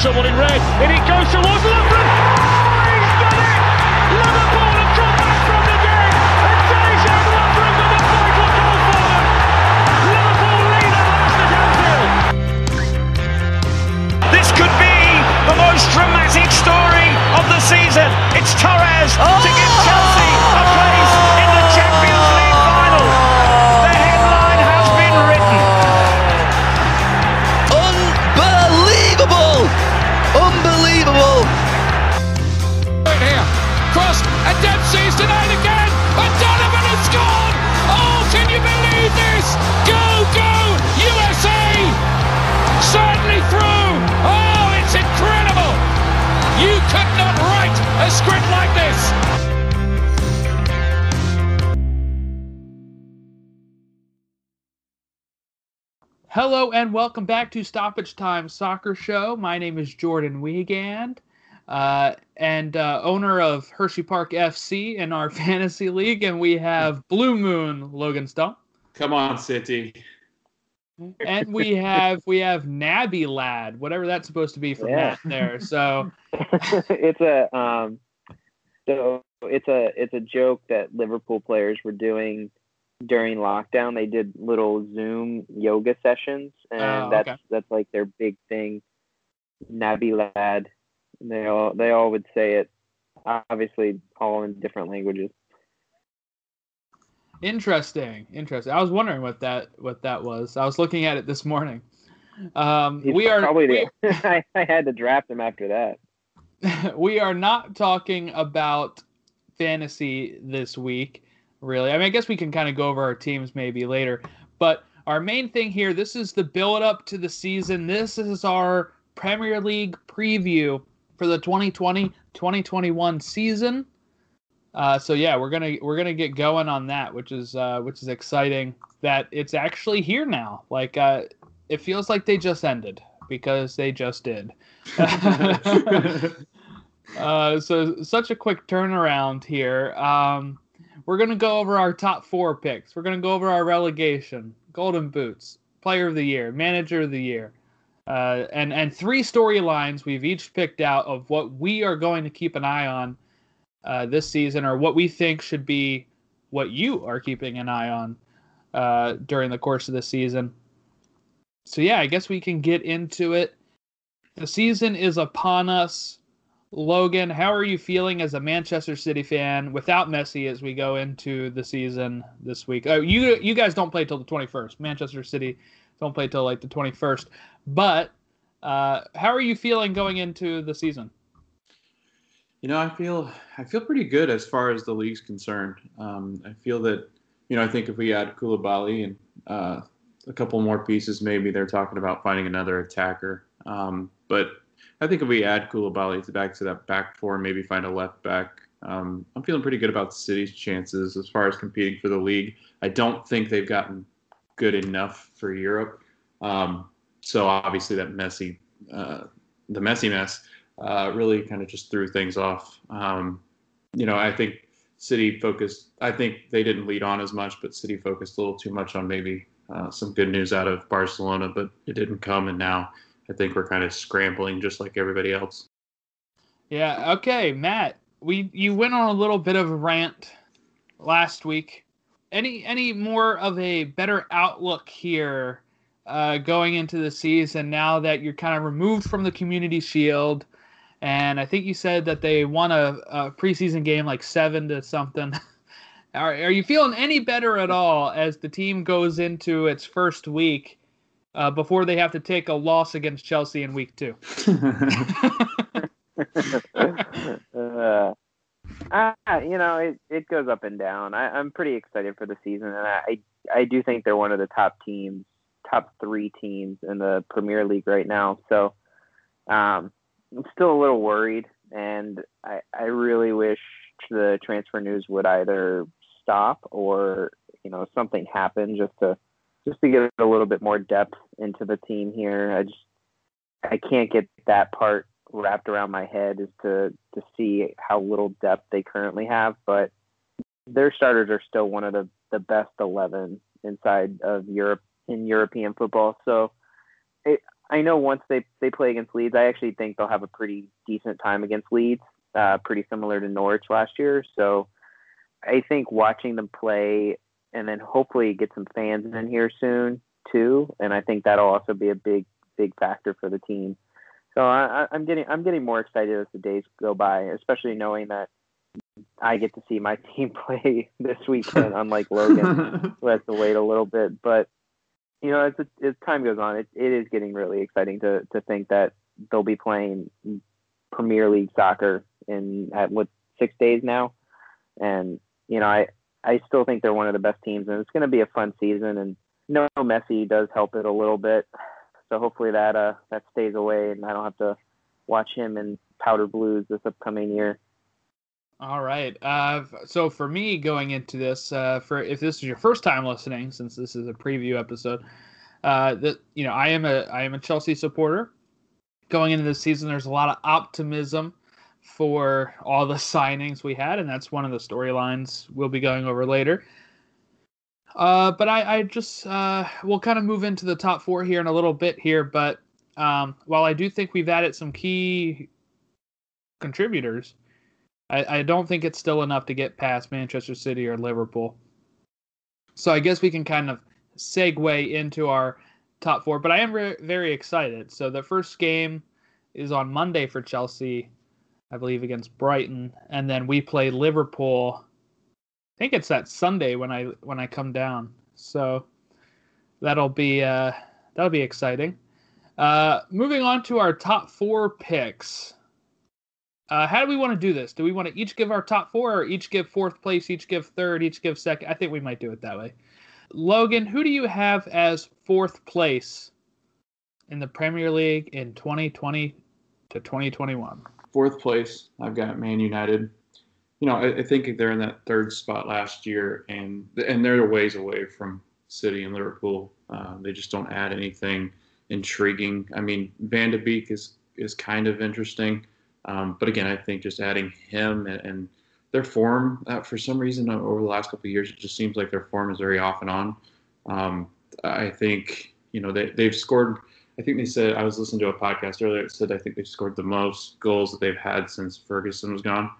someone in red? And it goes towards Lovren. Oh, he's done it! Liverpool have come back from the dead. And Dejan Lovren with a vital goal for them. Liverpool lead at last at Anfield. This could be the most dramatic story of the season. It's Torres to oh! Hello and welcome back to Stoppage Time Soccer Show. My name is Jordan Wiegand, uh, and uh, owner of Hershey Park FC in our fantasy league, and we have Blue Moon Logan Stump, Come on, City. and we have we have Nabby Lad, whatever that's supposed to be for Yeah. Matt there. So it's a um, so it's a it's a joke that Liverpool players were doing during lockdown. They did little Zoom yoga sessions, and Oh, that's okay. that's like their big thing. Nabi lad, they all they all would say it, obviously all in different languages. interesting, interesting. I was wondering what that what that was. I was looking at it this morning. Um, He's we are probably we- the, I, I had to draft him after that. we are not talking about fantasy this week, really. I mean, I guess we can kind of go over our teams maybe later, but our main thing here this is the build up to the season. This is our Premier League preview for the 2020-2021 season. Uh, so yeah, we're gonna we're gonna get going on that, which is uh, which is exciting. That it's actually here now. Like uh, it feels like they just ended because they just did. Uh, so such a quick turnaround here. Um, we're gonna go over our top four picks. We're gonna go over our relegation, golden boots, player of the year, manager of the year, uh, and and three storylines we've each picked out of what we are going to keep an eye on uh, this season, or what we think should be what you are keeping an eye on uh, during the course of the season. So yeah, I guess we can get into it. The season is upon us. Logan, how are you feeling as a Manchester City fan without Messi as we go into the season this week? Oh, you you guys don't play till the 21st. Manchester City don't play till like the 21st. But uh, how are you feeling going into the season? You know, I feel I feel pretty good as far as the league's concerned. Um, I feel that you know I think if we add Koulibaly and uh, a couple more pieces, maybe they're talking about finding another attacker. Um, but I think if we add Koulibaly to back to that back four, maybe find a left back. Um, I'm feeling pretty good about City's chances as far as competing for the league. I don't think they've gotten good enough for Europe. Um, so obviously that Messi, uh, the messy mess uh, really kind of just threw things off. Um, you know, I think City focused. I think they didn't lead on as much, but City focused a little too much on maybe uh, some good news out of Barcelona, but it didn't come, and now I think we're kind of scrambling just like everybody else. Yeah, okay, Matt. We you went on a little bit of a rant last week. Any any more of a better outlook here uh, going into the season now that you're kind of removed from the Community Shield? And I think you said that they won a, a preseason game like seven to something. are, are you feeling any better at all as the team goes into its first week uh, before they have to take a loss against Chelsea in week two? uh, ah, you know, it, it goes up and down. I, I'm pretty excited for the season, and I, I do think they're one of the top teams, top three teams in the Premier League right now. So um, I'm still a little worried, and I, I really wish the transfer news would either stop or you know something happen just to just to get a little bit more depth into the team here. I just I can't get that part wrapped around my head is to to see how little depth they currently have, but their starters are still one of the, the best eleven inside of Europe in European football. So it, I know once they they play against Leeds, I actually think they'll have a pretty decent time against Leeds, uh, pretty similar to Norwich last year. So I think watching them play and then hopefully get some fans in here soon too, and I think that'll also be a big big factor for the team. So I, I'm getting I'm getting more excited as the days go by, especially knowing that I get to see my team play this weekend, unlike Logan, who has to wait a little bit. But you know, as, as time goes on, it, it is getting really exciting to to think that they'll be playing Premier League soccer in at what six days now, and you know, I I still think they're one of the best teams, and it's going to be a fun season. And no Messi does help it a little bit, so hopefully that uh that stays away, and I don't have to watch him in powder blues this upcoming year. All right. Uh, so for me, going into this, uh, for if this is your first time listening, since this is a preview episode, uh, that you know, I am a I am a Chelsea supporter. Going into this season, there's a lot of optimism for all the signings we had, and that's one of the storylines we'll be going over later. Uh, but I, I just uh, we'll kind of move into the top four here in a little bit here. But um, while I do think we've added some key contributors, I, I don't think it's still enough to get past Manchester City or Liverpool. So I guess we can kind of segue into our top four. But I am re- very excited. So the first game is on Monday for Chelsea, I believe, against Brighton, and then we play Liverpool. I think it's that Sunday when I when I come down. So that'll be uh, that'll be exciting. Uh, moving on to our top four picks. Uh, how do we want to do this? Do we want to each give our top four, or each give fourth place, each give third, each give second? I think we might do it that way. Logan, who do you have as fourth place in the Premier League in 2020 to 2021? Fourth place, I've got Man United. You know, I, I think they're in that third spot last year, and and they're a ways away from City and Liverpool. Uh, they just don't add anything intriguing. I mean, Van de Beek is is kind of interesting. Um, but again, I think just adding him and, and their form, uh, for some reason, uh, over the last couple of years, it just seems like their form is very off and on. Um, I think, you know, they, they've scored, I think they said, I was listening to a podcast earlier, it said I think they've scored the most goals that they've had since Ferguson was gone.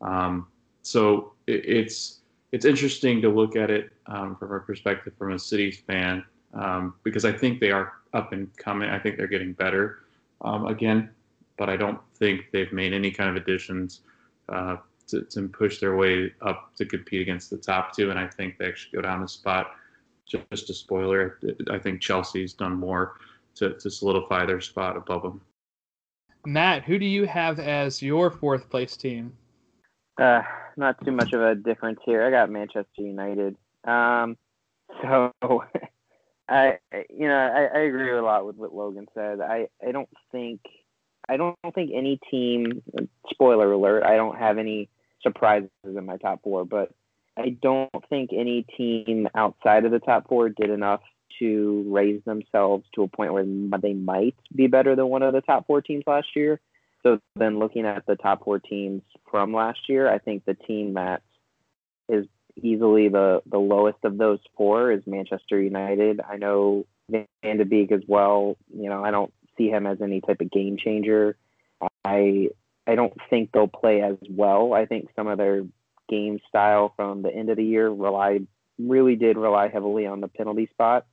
Um, so it, it's, it's interesting to look at it um, from a perspective from a City fan um, because I think they are up and coming. I think they're getting better um, again but I don't think they've made any kind of additions uh, to, to, push their way up to compete against the top two. And I think they actually go down a spot. Just a spoiler, I think Chelsea's done more to, to solidify their spot above them. Matt, who do you have as your fourth place team? Uh, not too much of a difference here. I got Manchester United. Um, so I, you know, I, I agree a lot with what Logan said. I, I don't think I don't think any team. Spoiler alert: I don't have any surprises in my top four, but I don't think any team outside of the top four did enough to raise themselves to a point where they might be better than one of the top four teams last year. So then, looking at the top four teams from last year, I think the team that is easily the the lowest of those four is Manchester United. I know Van de Beek as well. You know, I don't see him as any type of game changer. I I don't think they'll play as well. I think some of their game style from the end of the year relied really did rely heavily on the penalty spot.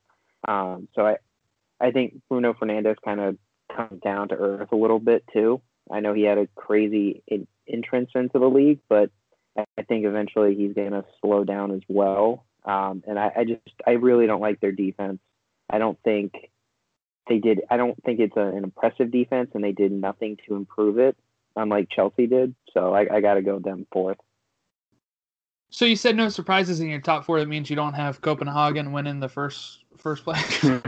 Um, so I I think Bruno Fernandes kind of comes down to earth a little bit too. I know he had a crazy in, entrance into the league, but I think eventually he's going to slow down as well. Um, and I, I just I really don't like their defense. I don't think they did. I don't think it's a, an impressive defense, and they did nothing to improve it, unlike Chelsea did. So I, I got to go them fourth. So you said no surprises in your top four. That means you don't have Copenhagen winning the first first place.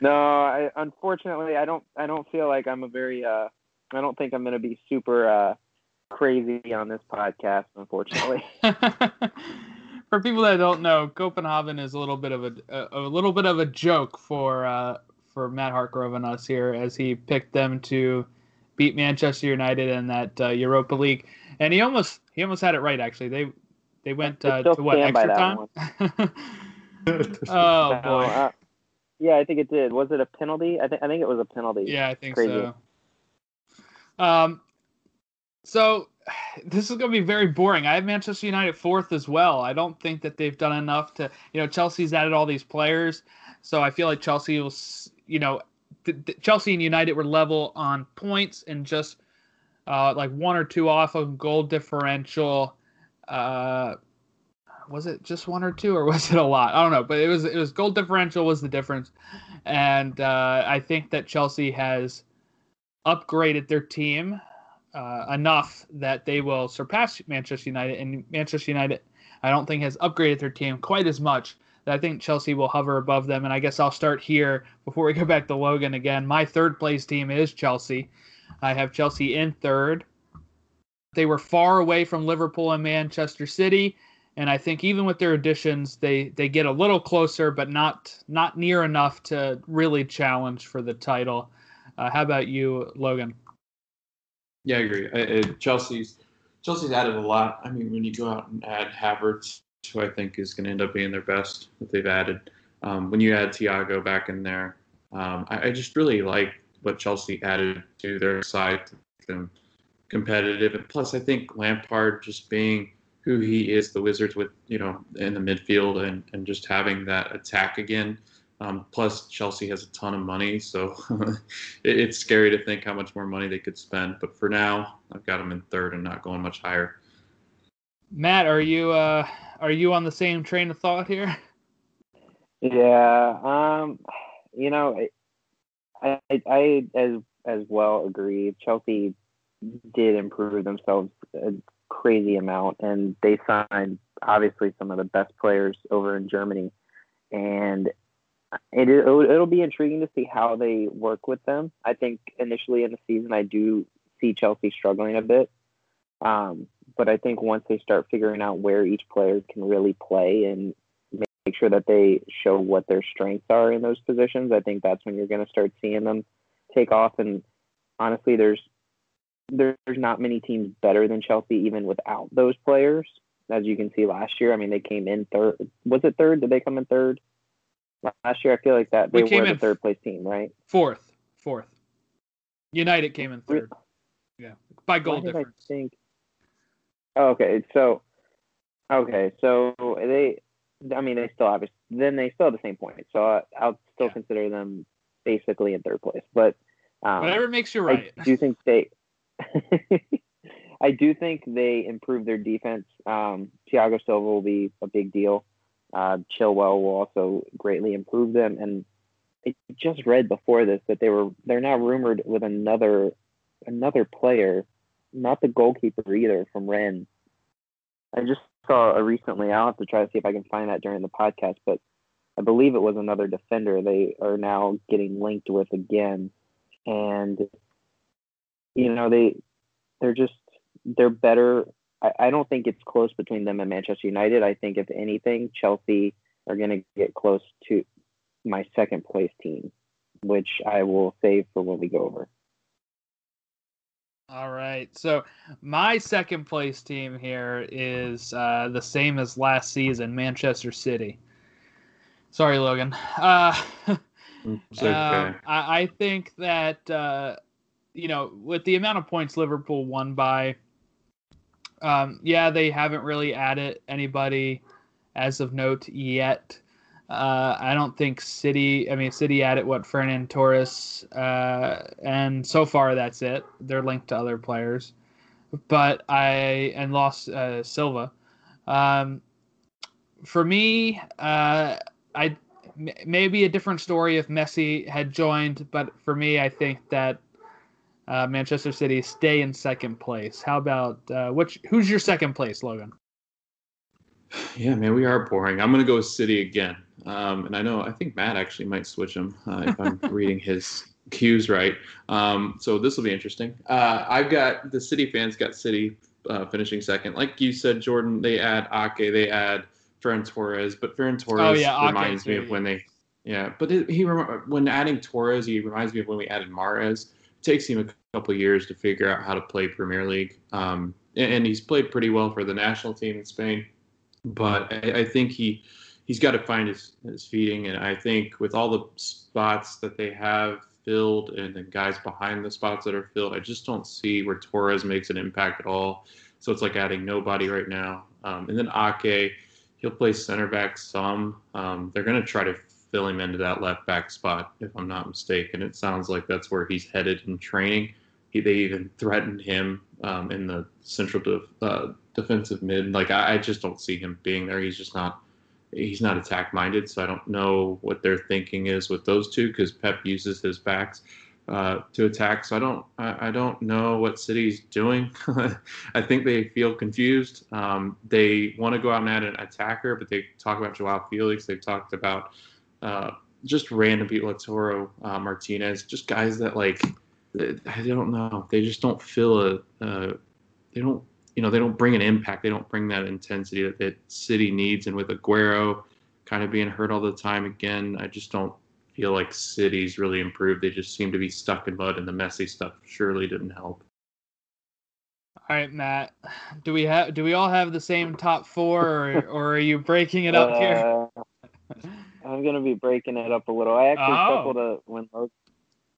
no, I, unfortunately, I don't. I don't feel like I'm a very. Uh, I don't think I'm going to be super uh, crazy on this podcast. Unfortunately for people that don't know, Copenhagen is a little bit of a a, a little bit of a joke for uh, for Matt Hartgrove and us here, as he picked them to beat Manchester United in that uh, Europa League, and he almost he almost had it right actually. They they went uh, to what extra time? oh boy. Uh, Yeah, I think it did. Was it a penalty? I think I think it was a penalty. Yeah, I think Crazy. so. Um, so this is going to be very boring. I have Manchester United fourth as well. I don't think that they've done enough to, you know, Chelsea's added all these players, so I feel like Chelsea will, you know, th- th- Chelsea and United were level on points and just uh, like one or two off of goal differential. Uh, was it just one or two, or was it a lot? I don't know, but it was it was goal differential was the difference, and uh, I think that Chelsea has upgraded their team uh, enough that they will surpass Manchester United. And Manchester United, I don't think, has upgraded their team quite as much. That I think Chelsea will hover above them. And I guess I'll start here before we go back to Logan again. My third place team is Chelsea. I have Chelsea in third. They were far away from Liverpool and Manchester City. And I think even with their additions, they, they get a little closer, but not not near enough to really challenge for the title. Uh, how about you, Logan? Yeah, I agree. I, I, Chelsea's Chelsea's added a lot. I mean, when you go out and add Havertz, who I think is going to end up being their best that they've added, um, when you add Thiago back in there, um, I, I just really like what Chelsea added to their side to competitive. And plus, I think Lampard just being who he is, the Wizards with you know in the midfield and and just having that attack again. Um, plus, Chelsea has a ton of money, so it, it's scary to think how much more money they could spend. But for now, I've got them in third and not going much higher. Matt, are you uh, are you on the same train of thought here? Yeah, um, you know, I, I, I as as well agree. Chelsea did improve themselves a crazy amount, and they signed obviously some of the best players over in Germany, and it it'll, be intriguing to see how they work with them. I think initially in the season, I do see Chelsea struggling a bit, um, but I think once they start figuring out where each player can really play and make sure that they show what their strengths are in those positions, I think that's when you're going to start seeing them take off. And honestly, there's there's not many teams better than Chelsea even without those players. As you can see last year, I mean, they came in third. Was it third? Did they come in third? Last year, I feel like that We they came were the third place team, right? Fourth, fourth. United came in third. Yeah, by goal did I difference. think? Oh, okay, so okay, so they, I mean, they still obviously then they still have the same point. So I, I'll still Yeah. consider them basically in third place. But um, Whatever makes you right. I do think they, I do think they improve their defense. Um, Thiago Silva will be a big deal. Uh, Chilwell will also greatly improve them. And I just read before this that they were they're now rumored with another another player, not the goalkeeper either from Rennes. I just saw a recently. I'll have to try to see if I can find that during the podcast, but I believe it was another defender they are now getting linked with again. And you know, they they're just they're better. I, I don't think it's close between them and Manchester United. I think if anything, Chelsea are gonna get close to my second place team, which I will save for when we go over. All right. So my second place team here is uh, the same as last season, Manchester City. Sorry, Logan. Uh, okay. Um, I, I think that uh, you know, with the amount of points Liverpool won by, um, yeah, they haven't really added anybody as of note yet. Uh, I don't think City. I mean, City added what Ferran Torres, uh, and so far that's it. They're linked to other players, but I and lost uh, Silva. Um, for me, uh, I m- maybe a different story if Messi had joined, but for me, I think that uh, Manchester City stay in second place. How about uh, which? Who's your second place, Logan? Yeah, man, we are boring. I'm going to go with City again. Um, and I know, I think Matt actually might switch him uh, if I'm reading his cues right. Um, so this will be interesting. Uh, I've got the City fans got City uh, finishing second. Like you said, Jordan, they add Ake, they add Ferran Torres, but Ferran Torres Oh, yeah, Ake reminds me too, of when they, yeah, but it, he when adding Torres, he reminds me of when we added Mahrez. Takes him a couple years to figure out how to play Premier League. Um, and, and he's played pretty well for the national team in Spain but I, I think he he's got to find his, his feeding. And I think with all the spots that they have filled and the guys behind the spots that are filled, I just don't see where Torres makes an impact at all. So it's like adding nobody right now. Um, and then Ake, he'll play center back some. Um, they're going to try to fill him into that left back spot, if I'm not mistaken. It sounds like that's where he's headed in training. He, they even threatened him um, in the central uh, defensive mid. Like I, I, just don't see him being there. He's just not. He's not attack minded, so I don't know what their thinking is with those two because Pep uses his backs uh, to attack. So I don't. I, I don't know what City's doing. I think they feel confused. Um, they want to go out and add an attacker, but they talk about Joao Felix. They've talked about uh, just random people like Toro uh, Martinez, just guys that like I don't know. They just don't feel a. Uh, they don't. You know, they don't bring an impact. They don't bring that intensity that, that City needs. And with Aguero kind of being hurt all the time again, I just don't feel like City's really improved. They just seem to be stuck in mud, and the Messi stuff surely didn't help. All right, Matt. Do we have? Do we all have the same top four, or, or are you breaking it up here? I'm gonna be breaking it up a little. I actually Oh. chuckled uh, when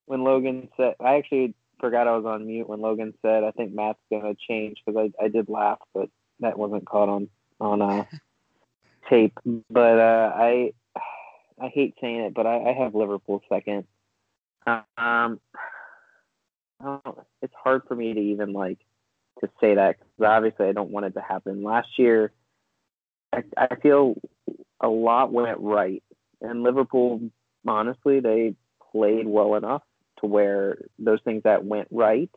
when Logan said. I actually forgot I was on mute when Logan said. I think Matt's gonna change because I, I did laugh, but that wasn't caught on on uh, tape. But uh, I I hate saying it, but I, I have Liverpool second. Um, I don't- it's hard for me to even like to say that because obviously I don't want it to happen. Last year, I, I feel a lot went right, and Liverpool, honestly, they played well enough to where those things that went right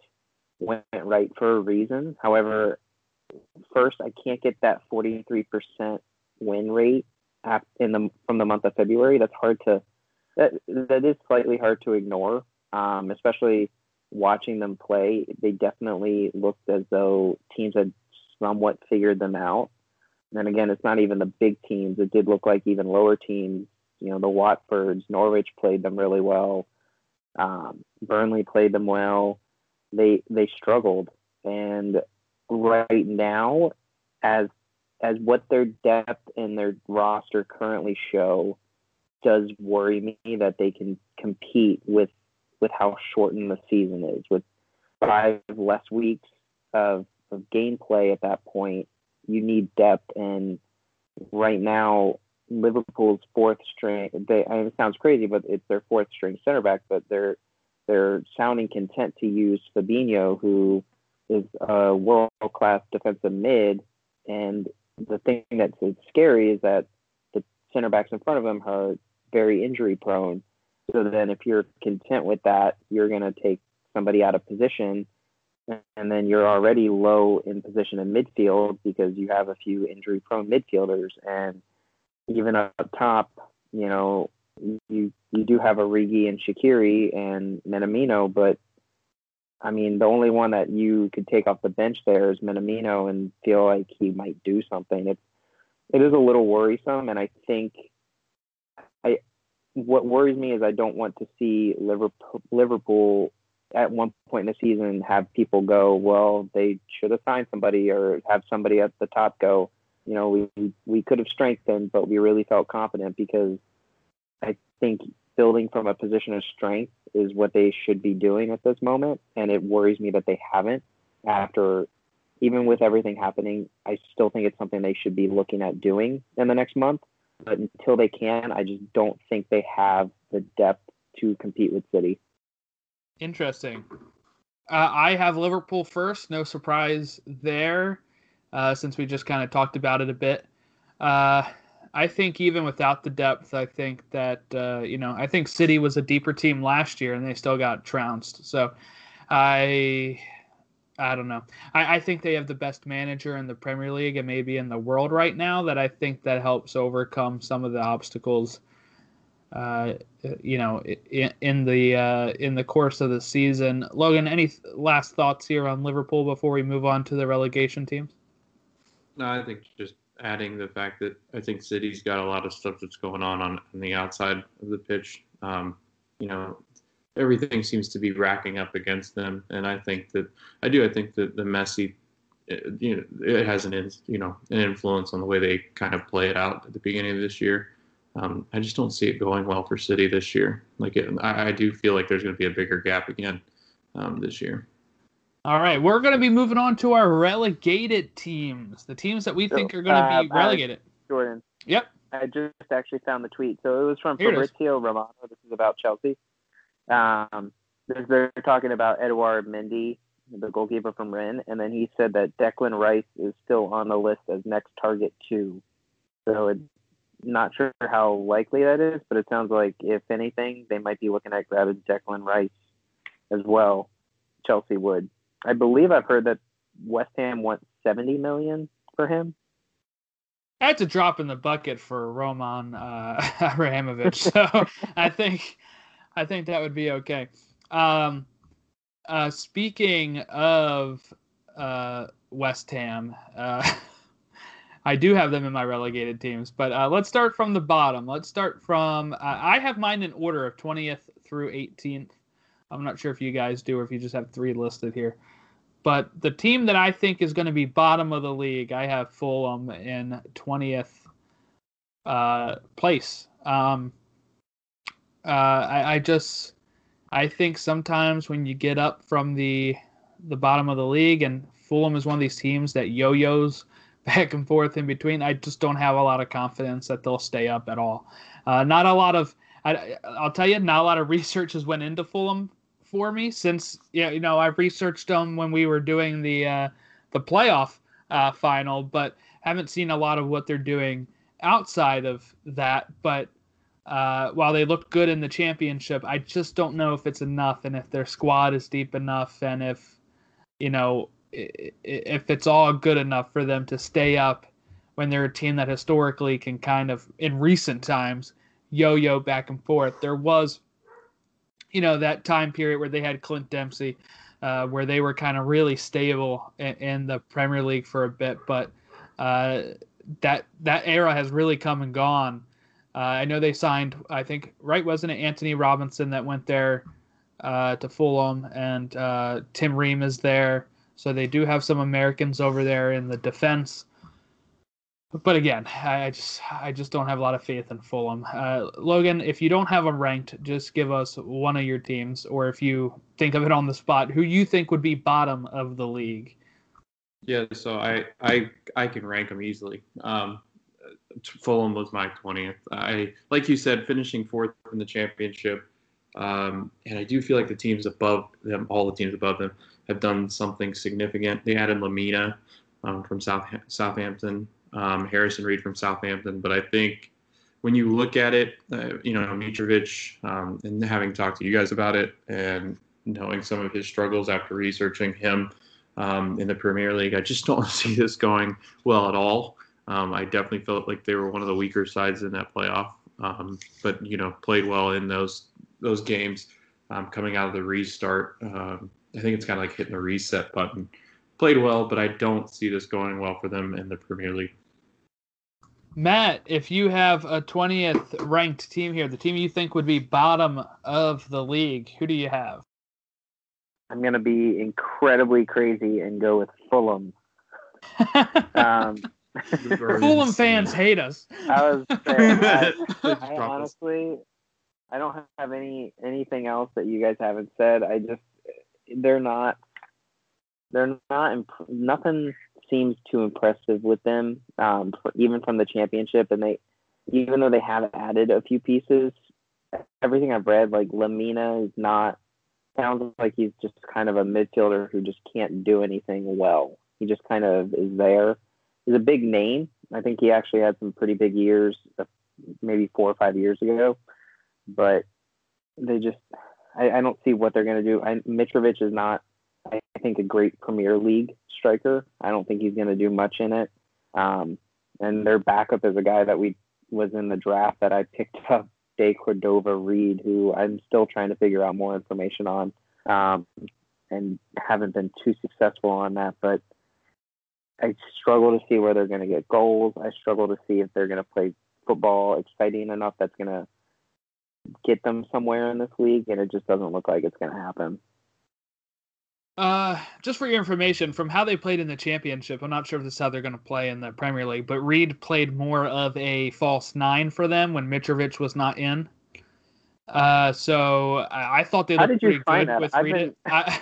went right for a reason. However, first, I can't get that 43% win rate in the from the month of February. That's hard to that that is slightly hard to ignore, um, especially watching them play. They definitely looked as though teams had somewhat figured them out. And again, it's not even the big teams. It did look like even lower teams. You know, the Watfords, Norwich played them really well. Um, Burnley played them well. They they struggled, and right now, as as what their depth and their roster currently show, does worry me that they can compete with with how shortened the season is. With five less weeks of, of gameplay at that point, you need depth, and right now Liverpool's fourth string. They, I mean, it sounds crazy, but it's their fourth string center back. But they're they're sounding content to use Fabinho, who is a world class defensive mid. And the thing that's scary is that the center backs in front of him are very injury prone. So then, if you're content with that, you're going to take somebody out of position, and then you're already low in position in midfield because you have a few injury prone midfielders and even up top, you know, you you do have Origi and Shaqiri and Minamino, but I mean, the only one that you could take off the bench there is Minamino and feel like he might do something. It's it is a little worrisome, and I think I what worries me is I don't want to see Liverpool Liverpool at one point in the season have people go, well, they should have signed somebody or have somebody at the top go, you know, we we could have strengthened, but we really felt confident because I think building from a position of strength is what they should be doing at this moment, and it worries me that they haven't. After, even with everything happening, I still think it's something they should be looking at doing in the next month. But until they can, I just don't think they have the depth to compete with City. Interesting. Uh, I have Liverpool first. No surprise there, uh, since we just kind of talked about it a bit. Uh, I think even without the depth, I think that uh, you know I think City was a deeper team last year and they still got trounced. So I I don't know. I, I think they have the best manager in the Premier League and maybe in the world right now. That I think that helps overcome some of the obstacles. Uh, you know, in, in the uh, in the course of the season. Logan, any last thoughts here on Liverpool before we move on to the relegation teams? No, I think just adding the fact that I think City's got a lot of stuff that's going on on, on the outside of the pitch. Um, you know, everything seems to be racking up against them, and I think that I do. I think that the Messi it, you know, it has an you know an influence on the way they kind of play it out at the beginning of this year. Um, I just don't see it going well for City this year. Like it, I, I, do feel like there's going to be a bigger gap again um, this year. All right, we're going to be moving on to our relegated teams, the teams that we so, think are going to uh, be relegated. Jordan. Yep. I just actually found the tweet. So it was from Here Fabrizio Romano. This is about Chelsea. Um, they're talking about Edouard Mendy, the goalkeeper from Rennes, and then he said that Declan Rice is still on the list as next target too. So it's not sure how likely that is, but it sounds like if anything, they might be looking at grabbing Declan Rice as well. Chelsea would. I believe I've heard that West Ham wants 70 million for him. That's a drop in the bucket for Roman uh, Abramovich. So I think I think that would be okay. Um, uh, speaking of uh, West Ham, uh, I do have them in my relegated teams, but uh, let's start from the bottom. Let's start from uh, I have mine in order of 20th through 18th. I'm not sure if you guys do or if you just have three listed here. But the team that I think is going to be bottom of the league, I have Fulham in 20th uh, place. Um, uh, I, I just I think sometimes when you get up from the the bottom of the league, and Fulham is one of these teams that yo-yos back and forth in between. I just don't have a lot of confidence that they'll stay up at all. Uh, not a lot of I, will tell you, not a lot of research has went into Fulham for me since yeah, you know I've researched them when we were doing the uh, the playoff uh, final, but haven't seen a lot of what they're doing outside of that. But uh, while they look good in the championship, I just don't know if it's enough and if their squad is deep enough and if, you know, if it's all good enough for them to stay up when they're a team that historically can kind of, in recent times, yo yo back and forth. There was, you know, that time period where they had Clint Dempsey, uh, where they were kind of really stable in, in, the Premier League for a bit, but uh, that that era has really come and gone uh, I know they signed, I think, right, wasn't it Antonee Robinson that went there uh, to Fulham, and uh, Tim Ream is there. So they do have some Americans over there in the defense. But again, I just I just don't have a lot of faith in Fulham. Uh, Logan, if you don't have them ranked, just give us one of your teams, or if you think of it on the spot, who you think would be bottom of the league. Yeah, so I I I can rank them easily. Um, Fulham was my 20th. I like you said, finishing fourth in the championship, um, and I do feel like the teams above them, all the teams above them, have done something significant. They added Lemina um, from South Southampton, um, Harrison Reed from Southampton, but I think when you look at it, uh, you know Mitrovic, um, and having talked to you guys about it, and knowing some of his struggles after researching him um, in the Premier League, I just don't see this going well at all. Um, I definitely felt like they were one of the weaker sides in that playoff, um, but you know played well in those those games. Um, coming out of the restart, um, I think it's kind of like hitting the reset button. Played well, but I don't see this going well for them in the Premier League. Matt, if you have a 20th ranked team here, the team you think would be bottom of the league, who do you have? I'm going to be incredibly crazy and go with Fulham. um, Fulham fans hate us. I was saying, I, I honestly, I don't have any anything else that you guys haven't said. I just they're not they're not imp- nothing seems too impressive with them, um, for, even from the championship. And they, even though they have added a few pieces, everything I've read, like Lemina is not sounds like he's just kind of a midfielder who just can't do anything well. He just kind of is there he's a big name. I think he actually had some pretty big years, uh, maybe four or five years ago. But they just, I, I don't see what they're going to do. I, Mitrovic is not, I think, a great Premier League striker. I don't think he's going to do much in it. Um, and their backup is a guy that we was in the draft that I picked up, De Cordova-Reid, who I'm still trying to figure out more information on, um, and haven't been too successful on that. But I struggle to see where they're going to get goals. I struggle to see if they're going to play football exciting enough that's going to get them somewhere in this league, and it just doesn't look like it's going to happen. Uh, just for your information, from how they played in the championship, I'm not sure if this is how they're going to play in the Premier League, but Reid played more of a false nine for them when Mitrovic was not in. Uh, so I, I thought they looked pretty good that? with I've Reid. been- I,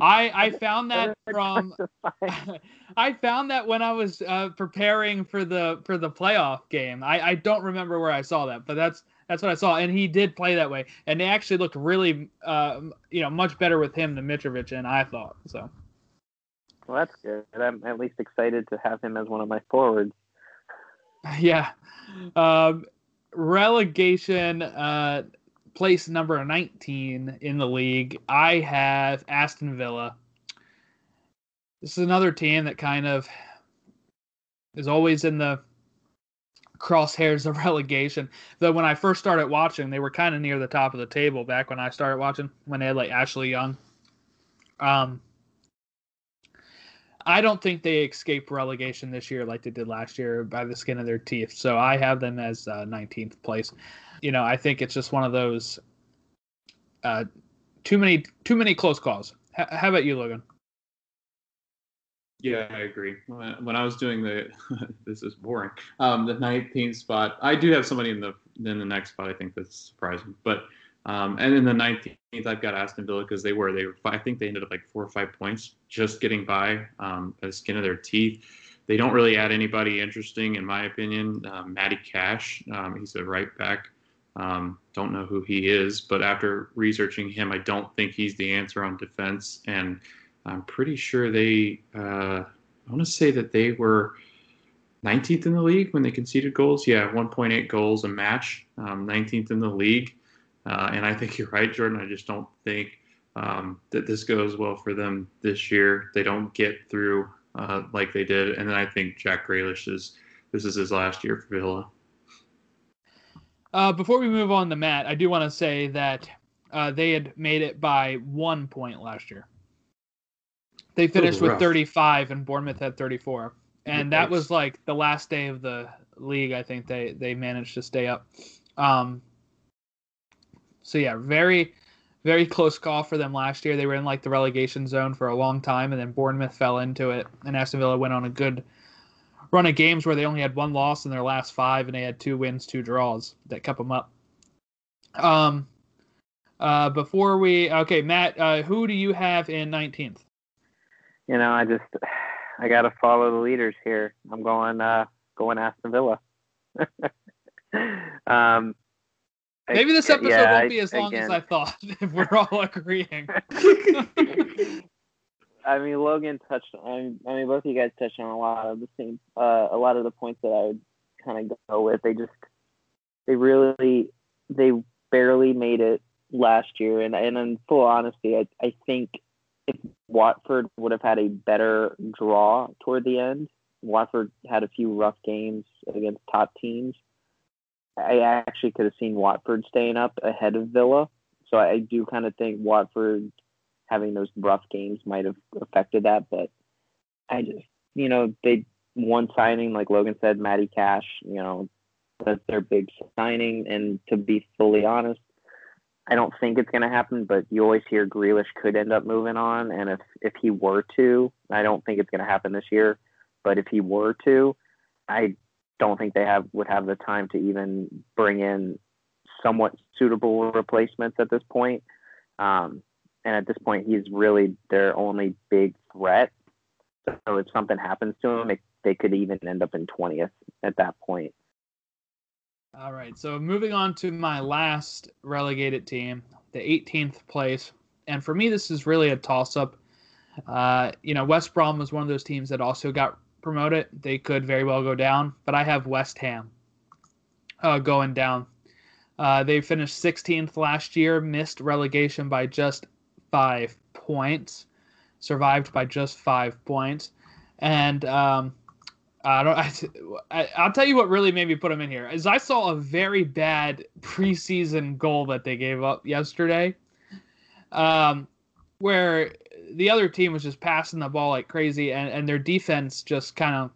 I I found that from trying to find- I found that when I was uh, preparing for the for the playoff game. I, I don't remember where I saw that, but that's that's what I saw, and he did play that way, and they actually looked really uh, you know much better with him than Mitrovic, and I thought so. Well, that's good. I'm at least excited to have him as one of my forwards. Yeah. Um, relegation uh, place number 19 in the league. I have Aston Villa. This is another team that kind of is always in the crosshairs of relegation. Though when I first started watching, they were kind of near the top of the table back when I started watching, when they had like Ashley Young. Um, I don't think they escape relegation this year like they did last year by the skin of their teeth. So I have them as uh, 19th place. You know, I think it's just one of those uh, too many too many close calls. H- how about you, Logan? Yeah, I agree. When, I was doing the, this is boring. Um, the 19th spot, I do have somebody in the in the next spot. I think that's surprising, but um, and in the 19th, I've got Aston Villa because they were they were I think they ended up like four or five points just getting by um, by the skin of their teeth. They don't really add anybody interesting, in my opinion. Um, Matty Cash, um, he's a right back. Um, don't know who he is, but after researching him, I don't think he's the answer on defense. And I'm pretty sure they, uh, I want to say that they were 19th in the league when they conceded goals. Yeah, 1.8 goals a match, um, 19th in the league. Uh, and I think you're right, Jordan. I just don't think um, that this goes well for them this year. They don't get through uh, like they did. And then I think Jack Grealish is, this is his last year for Villa. Uh, before we move on to Matt, I do want to say that uh, they had made it by one point last year. They finished with rough. 35, and Bournemouth had 34, and that was like the last day of the league. I think they they managed to stay up. Um, so yeah, very very close call for them last year. They were in like the relegation zone for a long time, and then Bournemouth fell into it, and Aston Villa went on a good run of games where they only had one loss in their last five, and they had two wins, two draws that kept them up. Um, uh, before we okay, Matt, uh, who do you have in nineteenth? You know, I just I got to follow the leaders here. I'm going uh going Aston Villa. um, Maybe this episode yeah, won't be as long as I thought. If we're all agreeing. I mean, Logan touched. On, I mean, both of you guys touched on a lot of the same, uh, a lot of the points that I would kind of go with. They just, they really, they barely made it last year, and and in full honesty, I I think if Watford would have had a better draw toward the end, Watford had a few rough games against top teams. I actually could have seen Watford staying up ahead of Villa. So I do kind of think Watford having those rough games might have affected that. But I just, you know, they one signing, like Logan said, Matty Cash, you know, that's their big signing. And to be fully honest, I don't think it's going to happen, but you always hear Grealish could end up moving on. And if, if he were to, I don't think it's going to happen this year, but if he were to, I don't think they have would have the time to even bring in somewhat suitable replacements at this point. Um, and at this point, he's really their only big threat. So if something happens to him, it, they could even end up in 20th at that point. All right, so moving on to my last relegated team, the 18th place, and for me, this is really a toss-up. Uh, you know, West Brom was one of those teams that also got promoted. They could very well go down, but I have West Ham uh, going down. Uh, they finished 16th last year, missed relegation by just five points, survived by just five points, and um, I don't. I, I, will tell you what really made me put them in here is I saw a very bad preseason goal that they gave up yesterday, um, where the other team was just passing the ball like crazy, and, and their defense just kind of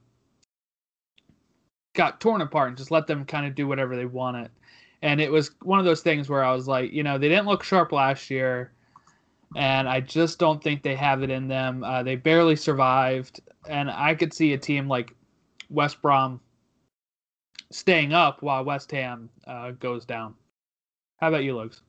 got torn apart and just let them kind of do whatever they wanted. And it was one of those things where I was like, you know, they didn't look sharp last year. and I just don't think they have it in them. Uh, they barely survived, and I could see a team like West Brom staying up while West Ham uh, goes down. How about you, Lugs?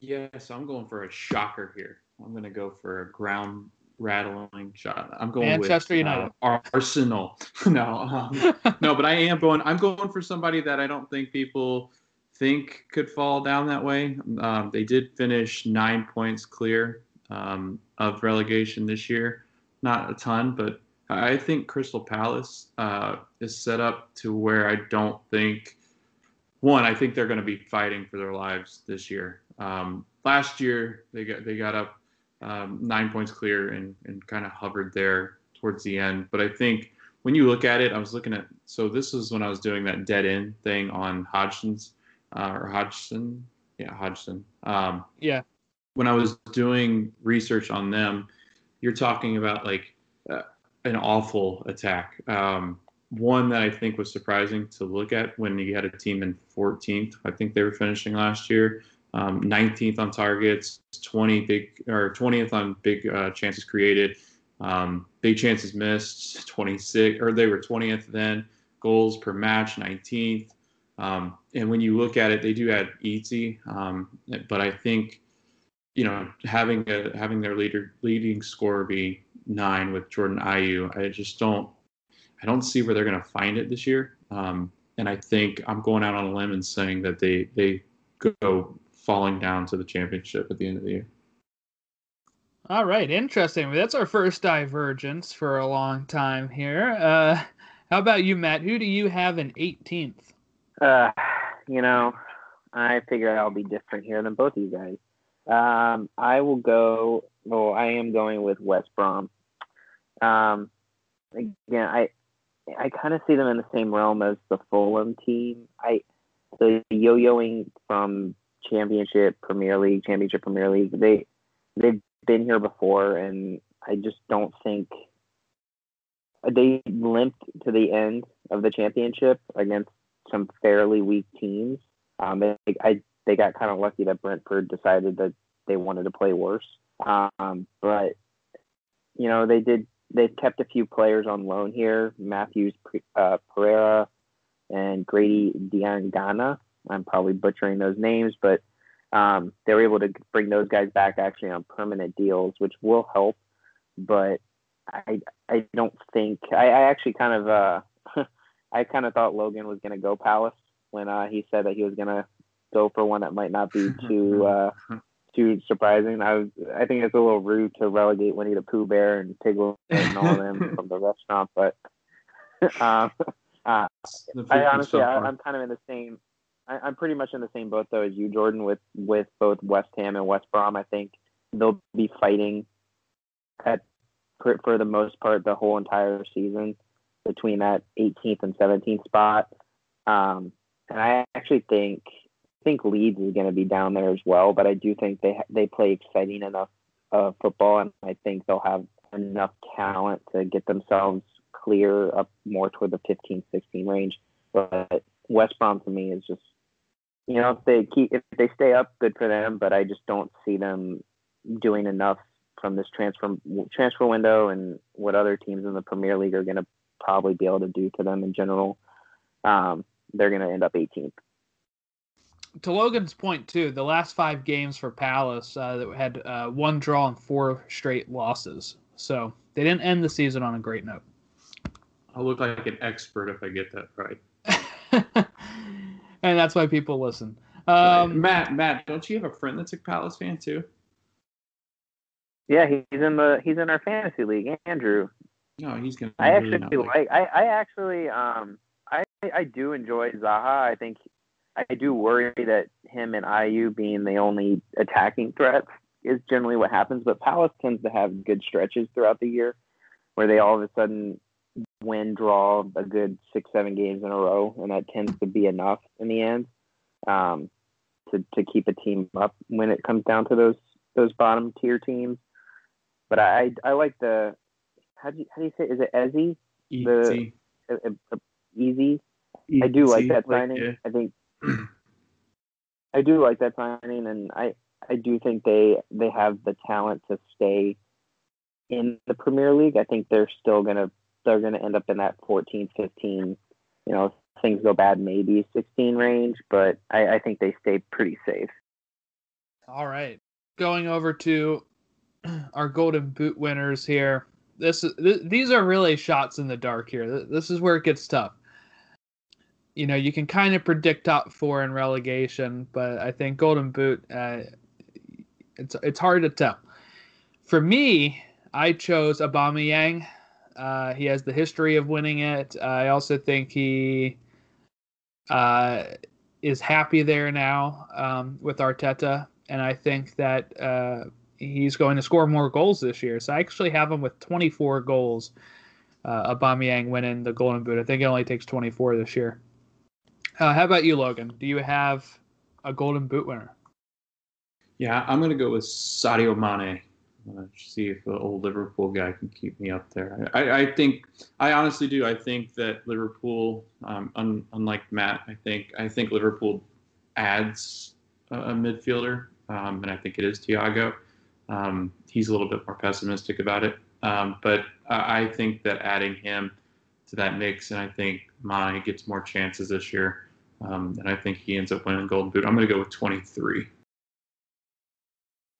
Yes, I'm going for a shocker here. I'm going to go for a ground rattling shot. I'm going Manchester with, United. Uh, Arsenal. no, um, no, but I am going. I'm going for somebody that I don't think people think could fall down that way. Um, they did finish nine points clear um, of relegation this year. Not a ton, but I think Crystal Palace uh, is set up to where I don't think. One, I think they're going to be fighting for their lives this year. Um, last year, they got they got up um, nine points clear and, and kind of hovered there towards the end. But I think when you look at it, I was looking at so this was when I was doing that dead end thing on Hodgson's uh, or Hodgson, yeah, Hodgson. Um, yeah. When I was doing research on them, you're talking about like uh, an awful attack. Um, one that I think was surprising to look at when you had a team in 14th. I think they were finishing last year. Um, 19th on targets, 20 big or 20th on big uh, chances created, um, big chances missed, 26 or they were 20th then. Goals per match, 19th. Um, and when you look at it, they do have Easy, um, but I think you know having a having their leader leading scorer be nine with Jordan Ayew, I just don't I don't see where they're going to find it this year. Um, and I think I'm going out on a limb and saying that they they go falling down to the championship at the end of the year. All right, interesting. That's our first divergence for a long time here. Uh, how about you, Matt? Who do you have in 18th? Uh, you know, I figure I'll be different here than both of you guys. Um, I will go. Oh, I am going with West Brom. Um, again, I I kind of see them in the same realm as the Fulham team. I the yo-yoing from Championship, Premier League, Championship, Premier League. They they've been here before, and I just don't think they limped to the end of the championship against some fairly weak teams. Um, I they got kind of lucky that Brentford decided that they wanted to play worse. Um, but you know they did. They've kept a few players on loan here: Matthews, uh, Pereira, and Grady Diangana. I'm probably butchering those names, but um, they were able to bring those guys back actually on permanent deals, which will help. But I I don't think I, I actually kind of uh, I kind of thought Logan was going to go Palace when uh, he said that he was going to go for one that might not be too uh, too surprising. I was I think it's a little rude to relegate Winnie the Pooh Bear and Piglet and all them from the restaurant, but um, uh, I honestly I, I'm kind of in the same I, am pretty much in the same boat though as you, Jordan, with with both West Ham and West Brom. I think they'll be fighting at for, for the most part the whole entire season between that 18th and 17th spot. Um, and I actually think think Leeds is going to be down there as well, but I do think they they play exciting enough uh, football, and I think they'll have enough talent to get themselves clear up more toward the 15, 16 range. But West Brom to me is just you know, if they keep if they stay up, good for them. But I just don't see them doing enough from this transfer transfer window and what other teams in the Premier League are going to probably be able to do to them in general. Um, they're going to end up 18th. To Logan's point too, the last five games for Palace uh, had uh, one draw and four straight losses, so they didn't end the season on a great note. I'll look like an expert if I get that right. and that's why people listen. Um, Matt, Matt, don't you have a friend that's a Palace fan too? Yeah, he's in the he's in our fantasy league, Andrew. No, he's gonna. I actually like, like I, I actually um I I do enjoy Zaha. I think I do worry that him and Ayew being the only attacking threats is generally what happens. But Palace tends to have good stretches throughout the year where they all of a sudden win, draw a good six, seven games in a row, and that tends to be enough in the end um, to to keep a team up when it comes down to those those bottom tier teams. But I I like the how do you how do you say is it Ezzy? Easy. The, uh, uh, easy. easy. I do like that signing. Like, yeah. I think I do like that signing, and I I do think they they have the talent to stay in the Premier League. I think they're still gonna they're gonna end up in that 14, 15, you know, things go bad, maybe 16 range. But I, I think they stay pretty safe. All right, going over to our Golden Boot winners here. This, th- these are really shots in the dark here. This is where it gets tough. You know, you can kind of predict top four in relegation, but I think Golden Boot, uh, it's it's hard to tell. For me, I chose Aubameyang. Uh, he has the history of winning it. I also think he uh, is happy there now um, with Arteta, and I think that uh, he's going to score more goals this year. So I actually have him with 24 goals. Uh, Aubameyang winning the Golden Boot. I think it only takes 24 this year. Uh, how about you, Logan? Do you have a Golden Boot winner? Yeah, I'm going to go with Sadio Mane. Uh, see if the old Liverpool guy can keep me up there. I, I think, I honestly do. I think that Liverpool, um, un, unlike Matt, I think I think Liverpool adds a, a midfielder, um, and I think it is Thiago. Um, he's a little bit more pessimistic about it, um, but I, I think that adding him to that mix, and I think Mane gets more chances this year, um, and I think he ends up winning Golden Boot. I'm going to go with 23.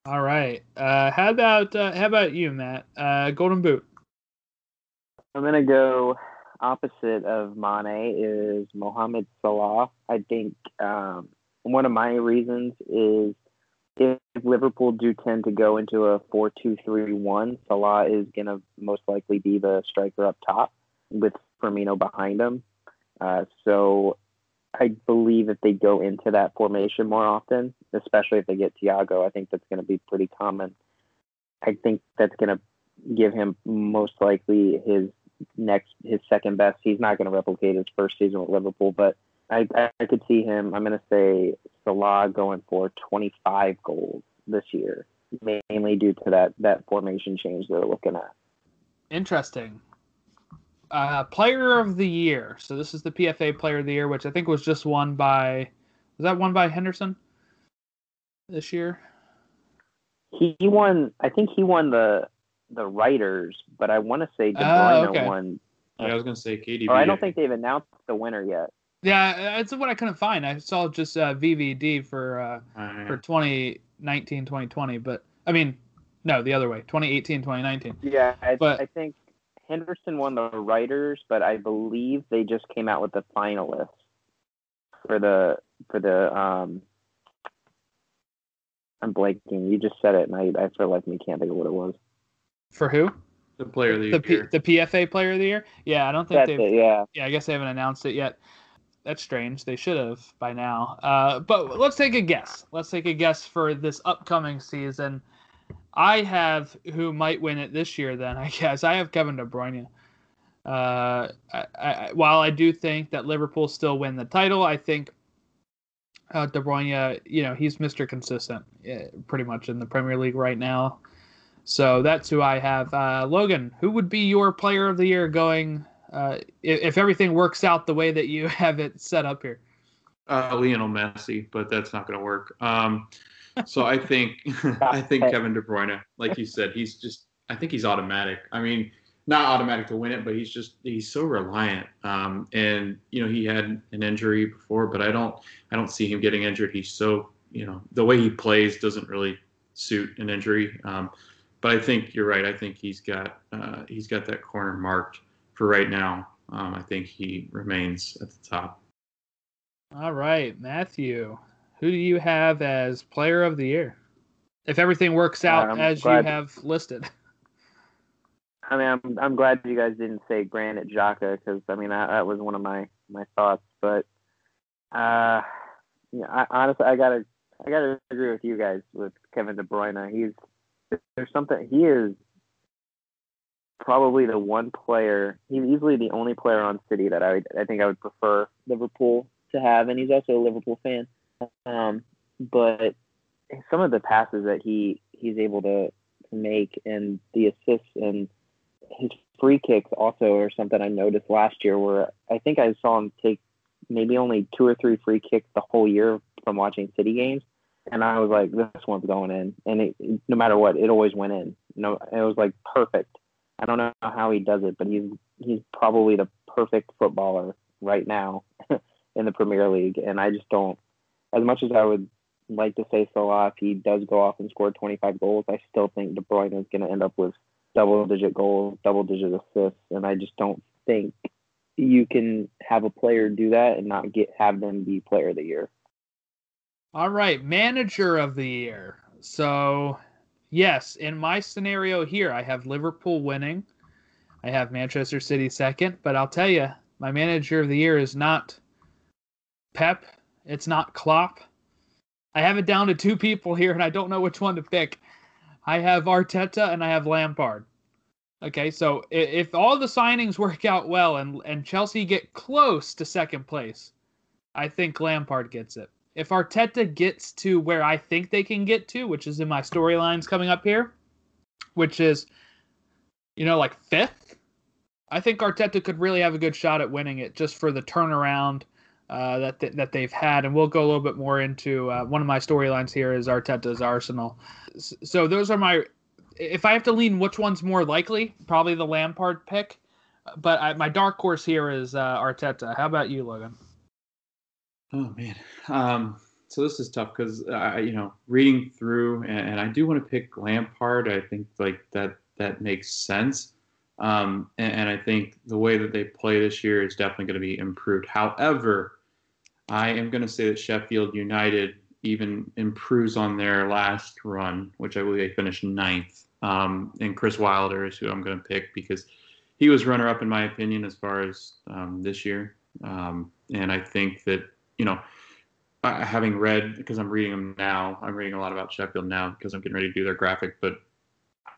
All right. Uh, how about uh, how about you, Matt? Uh, Golden Boot. I'm gonna go opposite of Mane is Mohamed Salah. I think um, one of my reasons is if Liverpool do tend to go into a 4-2-3-1, Salah is gonna most likely be the striker up top with Firmino behind him. Uh, so I believe if they go into that formation more often, especially if they get Thiago, I think that's going to be pretty common. I think that's going to give him most likely his next, his second best. He's not going to replicate his first season with Liverpool, but I, I could see him. I'm going to say Salah going for 25 goals this year, mainly due to that that formation change they're looking at. Interesting. Uh, player of the year. So this is the PFA Player of the Year, which I think was just won by. Was that won by Henderson this year? He, he won. I think he won the the writers, but I want to say De Oh, Bruyne okay. won. Yeah, I was going to say KDB. Or I don't think they've announced the winner yet. Yeah, that's what I couldn't find. I saw just uh, VVD for uh, Uh, for 2019, 2020, but I mean, no, the other way, 2018, 2019. Yeah, I, But- I think Henderson won the writers, but I believe they just came out with the finalists for the for the um. I'm blanking. You just said it, and I, I feel like me can't think of what it was. For who? the player of the The P- year. the PFA Player of the Year. Yeah, I don't think That's they've. it. Yeah. Yeah, I guess they haven't announced it yet. That's strange. They should have by now. Uh, but let's take a guess. Let's take a guess for this upcoming season. I have who might win it this year. Then I guess I have Kevin De Bruyne. Uh, I, I, while I do think that Liverpool still win the title, I think uh, De Bruyne, you know, he's Mr. Consistent, eh, pretty much in the Premier League right now. So that's who I have. Uh, Logan, who would be your Player of the Year going? Uh, if, if everything works out the way that you have it set up here. Uh, Lionel Messi, but that's not going to work. Um, so I think I think Kevin De Bruyne, like you said, he's just I think he's automatic. I mean, not automatic to win it, but he's just he's so reliant. Um, and you know he had an injury before, but I don't I don't see him getting injured. He's so you know the way he plays doesn't really suit an injury. Um, but I think you're right. I think he's got uh, he's got that corner marked for right now. Um, I think he remains at the top. All right, Matthew, who do you have as Player of the Year? If everything works out I'm as glad- you have listed. I mean, I'm I'm glad you guys didn't say Granit Xhaka because I mean that, that was one of my my thoughts. But uh, yeah, I, honestly, I gotta I gotta agree with you guys with Kevin De Bruyne. He's there's something he is probably the one player. He's easily the only player on City that I would, I think I would prefer Liverpool to have, and he's also a Liverpool fan. Um, but some of the passes that he he's able to, to make and the assists and his free kicks also are something I noticed last year where I think I saw him take maybe only two or three free kicks the whole year from watching City games. and I was like, this one's going in, and it, no matter what, it always went in. No, it was like perfect. I don't know how he does it, but he's he's probably the perfect footballer right now in the Premier League, and I just don't. As much as I would like to say Salah, if he does go off and score 25 goals, I still think De Bruyne is going to end up with double-digit goals, double-digit assists, and I just don't think you can have a player do that and not get have them be Player of the Year. All right, Manager of the Year. So, yes, in my scenario here, I have Liverpool winning. I have Manchester City second, but I'll tell you, my Manager of the Year is not Pep. It's not Klopp. I have it down to two people here, and I don't know which one to pick. I have Arteta and I have Lampard. Okay, so if all the signings work out well and and Chelsea get close to second place, I think Lampard gets it. If Arteta gets to where I think they can get to, which is in my storylines coming up here, which is, you know, like fifth, I think Arteta could really have a good shot at winning it just for the turnaround uh, that th- that they've had, and we'll go a little bit more into uh, one of my storylines here is Arteta's Arsenal. So those are my. If I have to lean, which one's more likely? Probably the Lampard pick, but I, my dark horse here is uh, Arteta. How about you, Logan? Oh man, um, so this is tough because you know, reading through, and, and I do want to pick Lampard. I think like that that makes sense. Um, and, and, I think the way that they play this year is definitely going to be improved. However, I am going to say that Sheffield United even improves on their last run, which I believe they finished ninth. Um, and Chris Wilder is who I'm going to pick because he was runner up in my opinion as far as um, this year. Um, and I think that you know, having read because I'm reading them now, I'm reading a lot about Sheffield now because I'm getting ready to do their graphic, but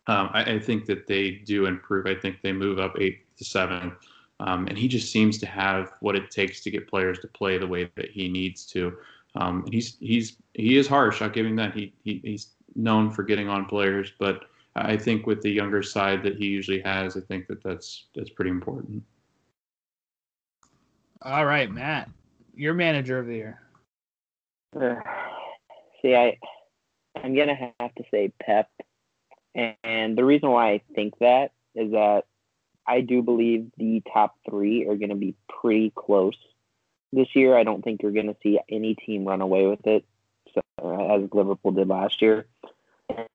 um, I, I, think that they do improve. I think they move up eight to seven. Um, and he just seems to have what it takes to get players to play the way that he needs to. Um, and he's he's he is harsh. I'll give him that. He, he he's known for getting on players, but I think with the younger side that he usually has, I think that that's that's pretty important. All right, Matt, your manager of the year. Uh, see, I I'm gonna have to say Pep and the reason why I think that is that I do believe the top three are going to be pretty close this year. I don't think you're going to see any team run away with it, so, as Liverpool did last year.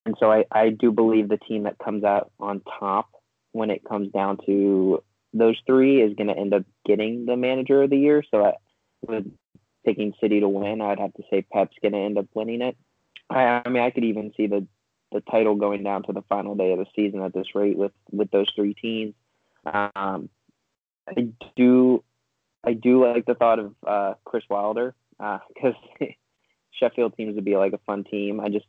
And so I, I do believe the team that comes out on top when it comes down to those three is going to end up getting the manager of the year. So I, with picking City to win, I'd have to say Pep's going to end up winning it. I, I mean, I could even see the the title going down to the final day of the season at this rate with with those three teams. Um, I do I do like the thought of uh, Chris Wilder because uh, Sheffield seems to be like a fun team. I just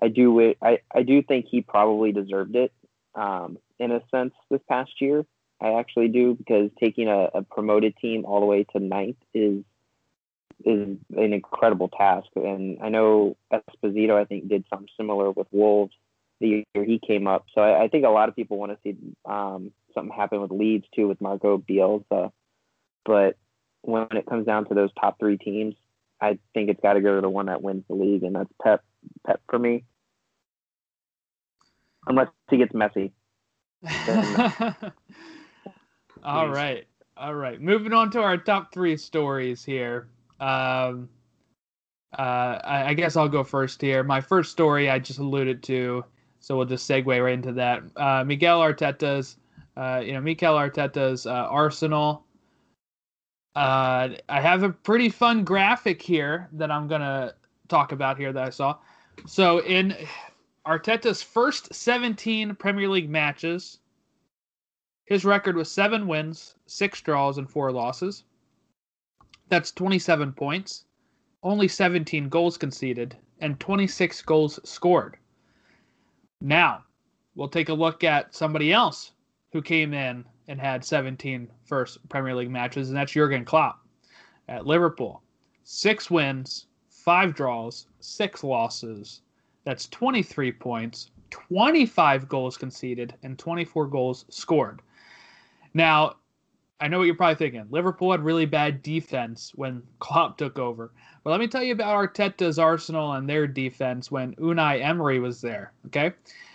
I do I I do think he probably deserved it um, in a sense this past year. I actually do because taking a, a promoted team all the way to ninth is is an incredible task. And I know Esposito, I think, did something similar with Wolves the year he came up. So I, I think a lot of people want to see um, something happened with Leeds too, with Marco Bielsa. But when it comes down to those top three teams, I think it's got to go to the one that wins the league, and that's Pep. Pep for me, unless he gets Messi. All right. All right. Moving on to our top three stories here. Um, uh, I, I, guess I'll go first here. My first story I just alluded to, so we'll just segue right into that. Uh, Miguel Arteta's, uh, you know, Mikel Arteta's uh, Arsenal. Uh, I have a pretty fun graphic here that I'm gonna talk about here that I saw. So in Arteta's first 17 Premier League matches, his record was seven wins, six draws, and four losses. That's 27 points, only 17 goals conceded, and 26 goals scored. Now, we'll take a look at somebody else who came in and had 17 first Premier League matches, and that's Jurgen Klopp at Liverpool. Six wins, five draws, six losses. That's 23 points, 25 goals conceded, and 24 goals scored. Now, I know what you're probably thinking. Liverpool had really bad defense when Klopp took over. But let me tell you about Arteta's Arsenal and their defense when Unai Emery was there. Okay,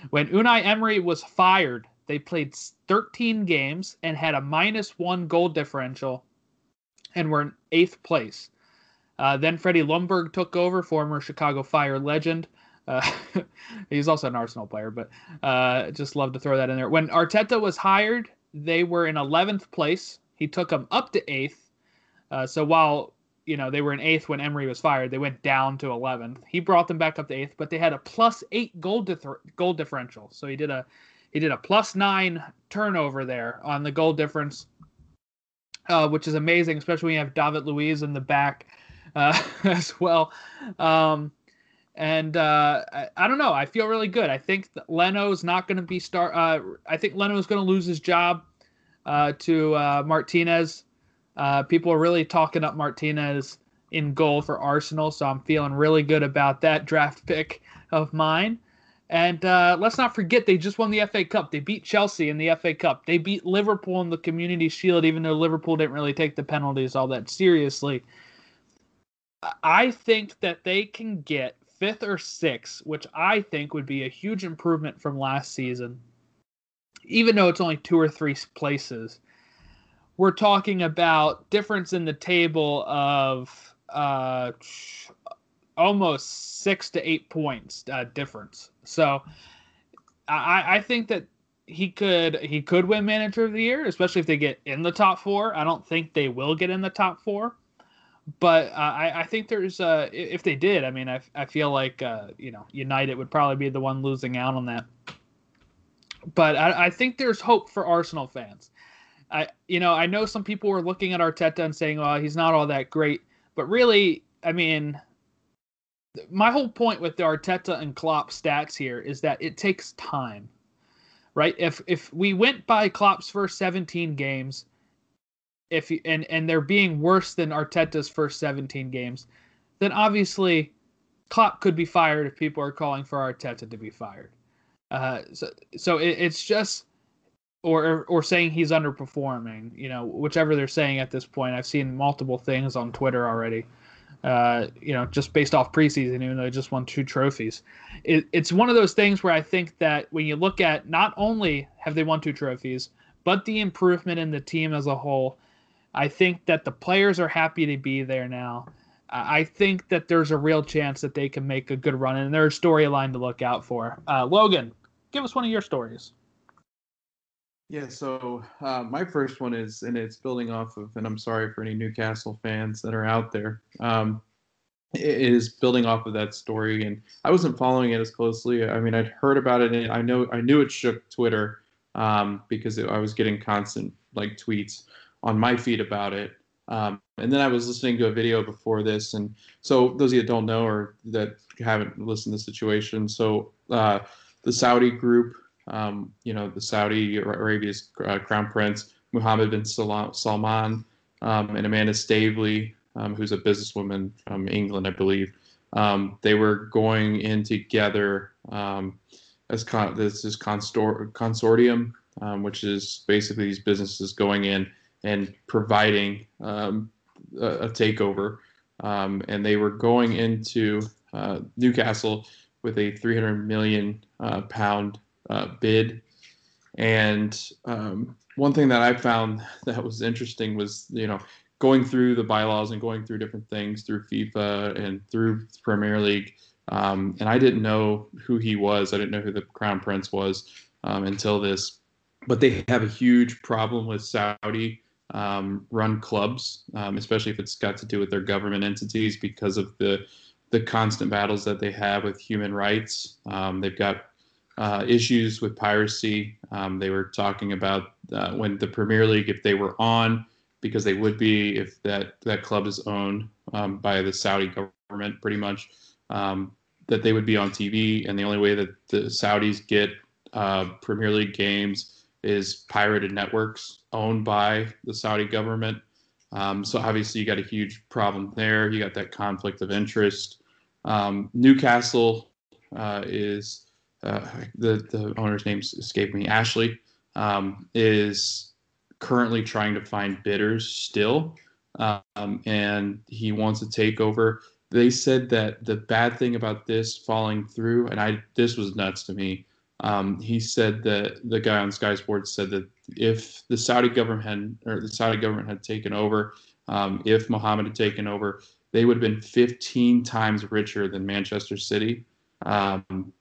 when Unai Emery was fired, they played 13 games and had a minus one goal differential, and were in eighth place. Uh, then Freddie Ljungberg took over, former Chicago Fire legend. Uh, he's also an Arsenal player, but uh, just love to throw that in there. When Arteta was hired, they were in 11th place. He took them up to eighth. Uh, so while you know they were in eighth when Emery was fired, they went down to 11th. He brought them back up to eighth, but they had a plus eight goal goal differential. So he did a he did a plus nine turnover there on the goal difference, uh, which is amazing, especially when you have David Luiz in the back uh, as well. Um, and uh, I, I, don't know. I feel really good. I think Leno's not going to be start. Uh, I think Leno's going to lose his job uh, to uh, Martinez. People are really talking up Martinez in goal for Arsenal, so I'm feeling really good about that draft pick of mine. And uh, let's not forget, they just won the FA Cup. They beat Chelsea in the FA Cup. They beat Liverpool in the Community Shield, even though Liverpool didn't really take the penalties all that seriously. I think that they can get fifth or sixth, which I think would be a huge improvement from last season, even though it's only two or three places. We're talking about difference in the table of uh, almost six to eight points uh, difference. So I, I think that he could he could win manager of the year, especially if they get in the top four. I don't think they will get in the top four but uh, I, I think there's uh, if they did, I mean, I, I feel like uh, you know United would probably be the one losing out on that. But I, I think there's hope for Arsenal fans. I you know I know some people were looking at Arteta and saying, well, he's not all that great," but really, I mean, my whole point with the Arteta and Klopp stats here is that it takes time, right? If if we went by Klopp's first 17 games if you, and and they're being worse than Arteta's first 17 games, then obviously Klopp could be fired if people are calling for Arteta to be fired. Uh, so so it, it's just or or saying he's underperforming, you know, whichever they're saying at this point. I've seen multiple things on Twitter already. Uh, you know, just based off preseason, even though they just won two trophies. It, it's one of those things where I think that when you look at not only have they won two trophies, but the improvement in the team as a whole, I think that the players are happy to be there now. I think that there's a real chance that they can make a good run, and they're a storyline to look out for. Uh, Logan, give us one of your stories. Yeah, so uh, my first one is, and it's building off of, and I'm sorry for any Newcastle fans that are out there. Um, it is building off of that story, and I wasn't following it as closely. I mean, I'd heard about it, and I know I knew it shook Twitter um, because it, I was getting constant like tweets on my feed about it. Um, and then I was listening to a video before this, and so those of you that don't know or that haven't listened to the situation, so uh, the Saudi group, um, you know, the Saudi Arabia's uh, crown prince Mohammed bin Salman um, and Amanda Staveley, um, who's a businesswoman from England, I believe, um, they were going in together um, as con- this is consor- consortium, which is basically these businesses going in and providing um, a, a, takeover. Um, and they were going into uh, Newcastle with a 300 million uh, pound uh, bid. And um, one thing that I found that was interesting was, you know, going through the bylaws and going through different things through FIFA and through Premier League. Um, and I didn't know who he was. I didn't know who the Crown Prince was um, until this. But they have a huge problem with Saudi um, run clubs, um, especially if it's got to do with their government entities because of the the constant battles that they have with human rights. Um, they've got uh, issues with piracy. Um, they were talking about uh, when the Premier League, if they were on, because they would be if that that club is owned um, by the Saudi government, pretty much, um, that they would be on TV, and the only way that the Saudis get uh, Premier League games is pirated networks owned by the Saudi government. Um, so obviously you got a huge problem there. You got that conflict of interest. Um, Newcastle uh, is uh, the the owner's name escaped me. Ashley um, is currently trying to find bidders still, um, and he wants to take over. They said that the bad thing about this falling through, and I this was nuts to me. Um, he said that the guy on Sky Sports said that if the Saudi government had or the Saudi government had taken over, um, if Mohammed had taken over, they would have been 15 times richer than Manchester City, um,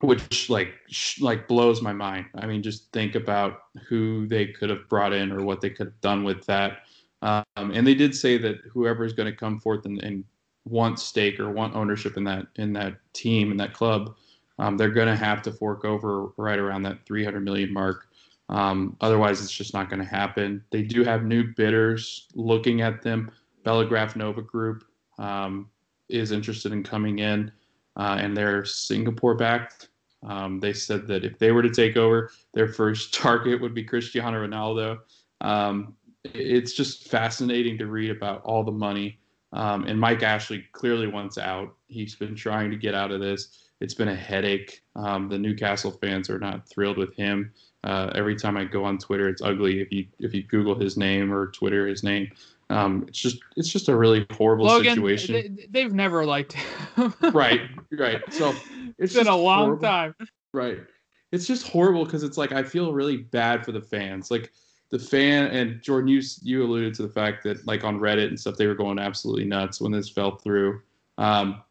which like sh- like blows my mind. I mean, just think about who they could have brought in or what they could have done with that. Um, and they did say that whoever is going to come forth and, and want stake or want ownership in that in that team in that club, um, they're going to have to fork over right around that 300 million mark. Um, otherwise, it's just not going to happen. They do have new bidders looking at them. Bellagraph Nova Group um, is interested in coming in, uh, and they're Singapore backed. Um, they said that if they were to take over, their first target would be Cristiano Ronaldo. Um, it's just fascinating to read about all the money. Um, and Mike Ashley clearly wants out. He's been trying to get out of this. It's been a headache. Um, the Newcastle fans are not thrilled with him. Uh, every time I go on Twitter, it's ugly. If you if you Google his name or Twitter his name, um, it's just it's just a really horrible Logan, situation. They, have never liked him. right, right. So it's been a long horrible. time. Right. It's just horrible because it's like I feel really bad for the fans. Like the fan and Jordan, you you alluded to the fact that like on Reddit and stuff, they were going absolutely nuts when this fell through. Um,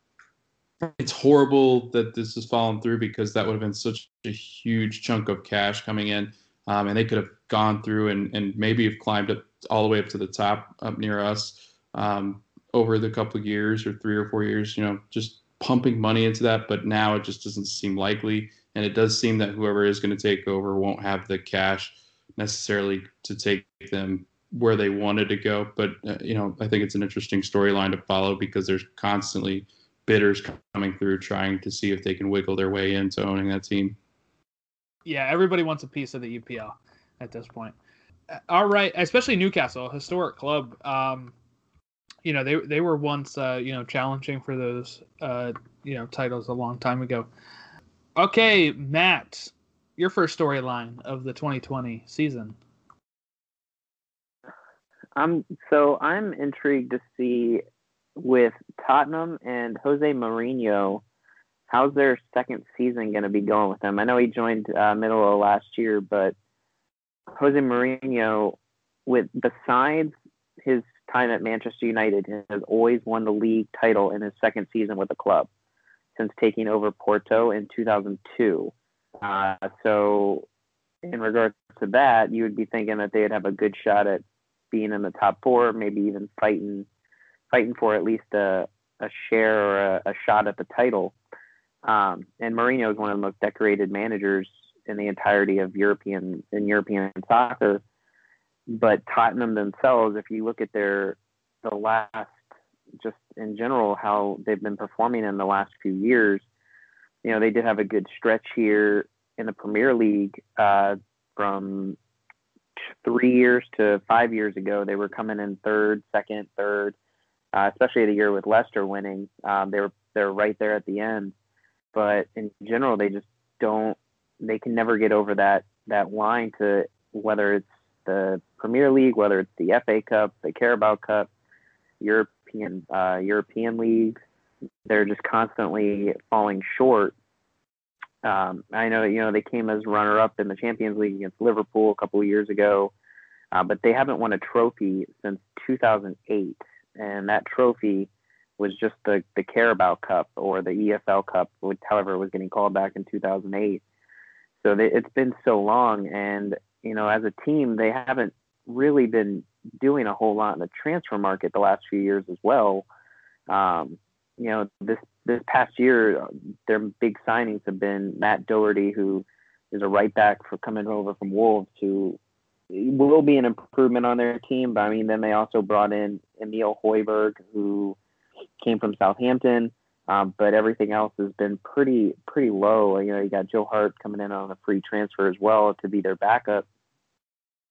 it's horrible that this has fallen through because that would have been such a huge chunk of cash coming in, um, and they could have gone through and, and maybe have climbed up all the way up to the top up near us um, over the couple years or three or four years. You know, just pumping money into that, but now it just doesn't seem likely, and it does seem that whoever is going to take over won't have the cash necessarily to take them where they wanted to go. But uh, you know, I think it's an interesting storyline to follow because there's constantly bidders coming through trying to see if they can wiggle their way into owning that team. Yeah, everybody wants a piece of the UPL at this point. All right, especially Newcastle, historic club. Um, you know, they they were once uh, you know challenging for those uh, you know titles a long time ago. Okay, Matt, your first storyline of the 2020 season. Um, so I'm intrigued to see with Tottenham and Jose Mourinho, how's their second season going to be going with them? I know he joined uh, middle of last year, but Jose Mourinho, with besides his time at Manchester United, has always won the league title in his second season with the club since taking over Porto in 2002. Uh, so, in regards to that, you would be thinking that they'd have a good shot at being in the top four, maybe even fighting fighting for at least a, a share or a, a shot at the title. Um, and Mourinho is one of the most decorated managers in the entirety of European in European soccer. But Tottenham themselves, if you look at their the last just in general how they've been performing in the last few years, you know they did have a good stretch here in the Premier League uh, from three years to five years ago. They were coming in third, second, third uh, especially the year with Leicester winning. Um, they were they're right there at the end, but in general, they just don't. They can never get over that that line to whether it's the Premier League, whether it's the FA Cup, the Carabao Cup, European uh, European leagues. They're just constantly falling short. Um, I know you know they came as runner up in the Champions League against Liverpool a couple of years ago, uh, but they haven't won a trophy since 2008 and that trophy was just the the Carabao Cup or the EFL Cup, which, however it was getting called back in 2008. So they, it's been so long, and you know, as a team, they haven't really been doing a whole lot in the transfer market the last few years as well. Um, you know, this this past year, their big signings have been Matt Doherty, who is a right back for coming over from Wolves, who will be an improvement on their team. But I mean, then they also brought in Emil Højbjerg, who came from Southampton. Um, but everything else has been pretty pretty low. You know, you got Joe Hart coming in on a free transfer as well to be their backup.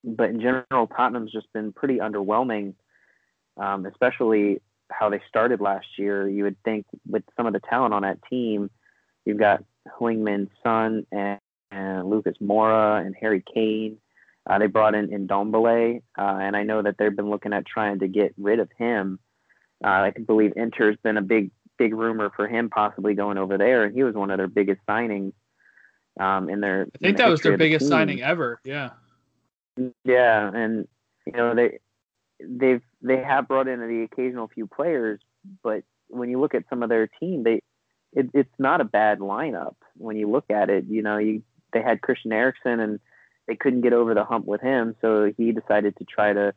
But in general, Tottenham's just been pretty underwhelming, um, especially how they started last year. You would think with some of the talent on that team, you've got Heung-min Son and, and Lucas Moura and Harry Kane Uh, they brought in Ndombele, uh, and I know that they've been looking at trying to get rid of him. Uh, I believe Inter's been a big, big rumor for him possibly going over there, and he was one of their biggest signings. Um, in their, I think that was their biggest the signing ever. Yeah. Yeah, and you know they they've they have brought in the occasional few players, but when you look at some of their team, they it, it's not a bad lineup when you look at it. You know, you they had Christian Eriksen and they couldn't get over the hump with him, so he decided to try to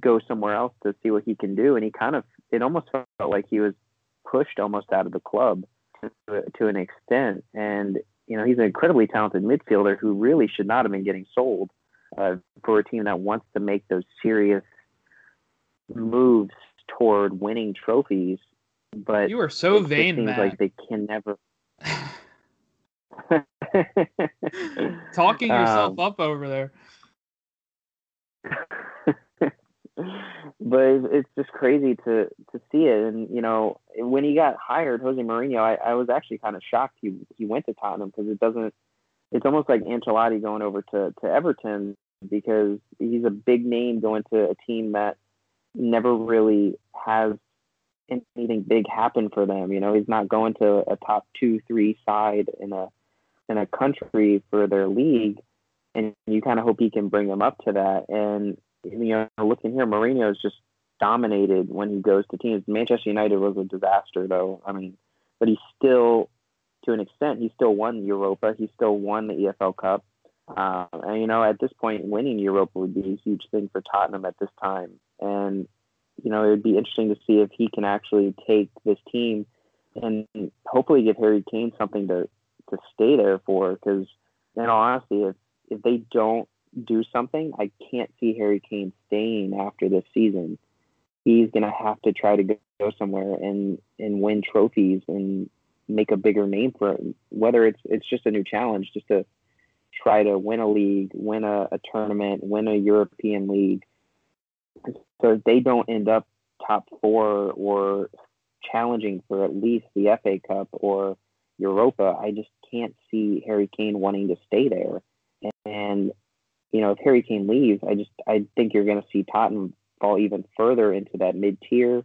go somewhere else to see what he can do, and he kind of it almost felt like he was pushed almost out of the club to, to an extent, and you know he's an incredibly talented midfielder who really should not have been getting sold uh, for a team that wants to make those serious moves toward winning trophies. But you are so it vain, seems Matt. like they can never. Talking yourself Um, up over there. but it's, just crazy to to see it. And you know, when he got hired, Jose Mourinho, I, I was actually kind of shocked he he went to Tottenham because it doesn't. It's almost like Ancelotti going over to to Everton because he's a big name going to a team that never really has anything big happen for them. You know, he's not going to a top two, three side in a in a country for their league, and you kind of hope he can bring them up to that. And you know, looking here, Mourinho is just dominated when he goes to teams. Manchester United was a disaster, though. I mean, but he still, to an extent, he still won Europa. He still won the EFL Cup. Uh, and you know, at this point, winning Europa would be a huge thing for Tottenham at this time. And you know, it would be interesting to see if he can actually take this team and hopefully give Harry Kane something to to stay there for. Because in all honesty, if if they don't do something, I can't see Harry Kane staying after this season. He's gonna have to try to go somewhere and and win trophies and make a bigger name for it. Whether it's it's just a new challenge, just to try to win a league, win a, a tournament, win a European league. So if they don't end up top four or challenging for at least the FA Cup or Europa, I just can't see Harry Kane wanting to stay there. And you know, if Harry Kane leaves, I just I think you're going to see Tottenham fall even further into that mid tier.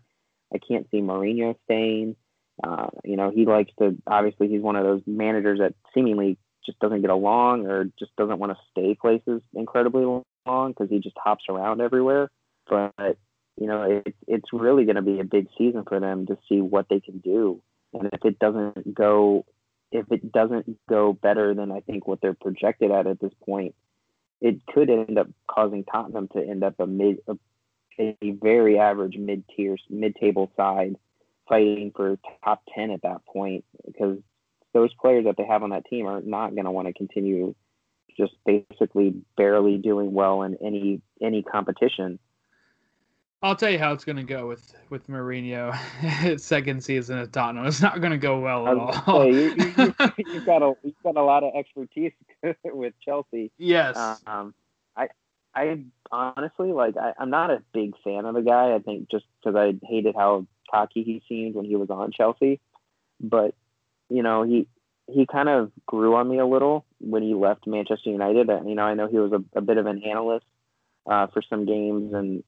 I can't see Mourinho staying. Uh, you know, he likes to obviously he's one of those managers that seemingly just doesn't get along or just doesn't want to stay places incredibly long because he just hops around everywhere. But you know, it, it's really going to be a big season for them to see what they can do. And if it doesn't go, if it doesn't go better than I think what they're projected at at this point, it could end up causing Tottenham to end up a mid, a, a very average mid tier, mid table side, fighting for top ten at that point because those players that they have on that team are not going to want to continue just basically barely doing well in any any competition. I'll tell you how it's going to go with with Mourinho. His second season at Tottenham. It's not going to go well at all. say, you, you, you, you've got a you've got a lot of expertise with Chelsea. yes. Um, I I honestly like I, I'm not a big fan of the guy. I think just because I hated how cocky he seemed when he was on Chelsea, but you know he he kind of grew on me a little when he left Manchester United. And, you know I know he was a, a bit of an analyst uh, for some games, and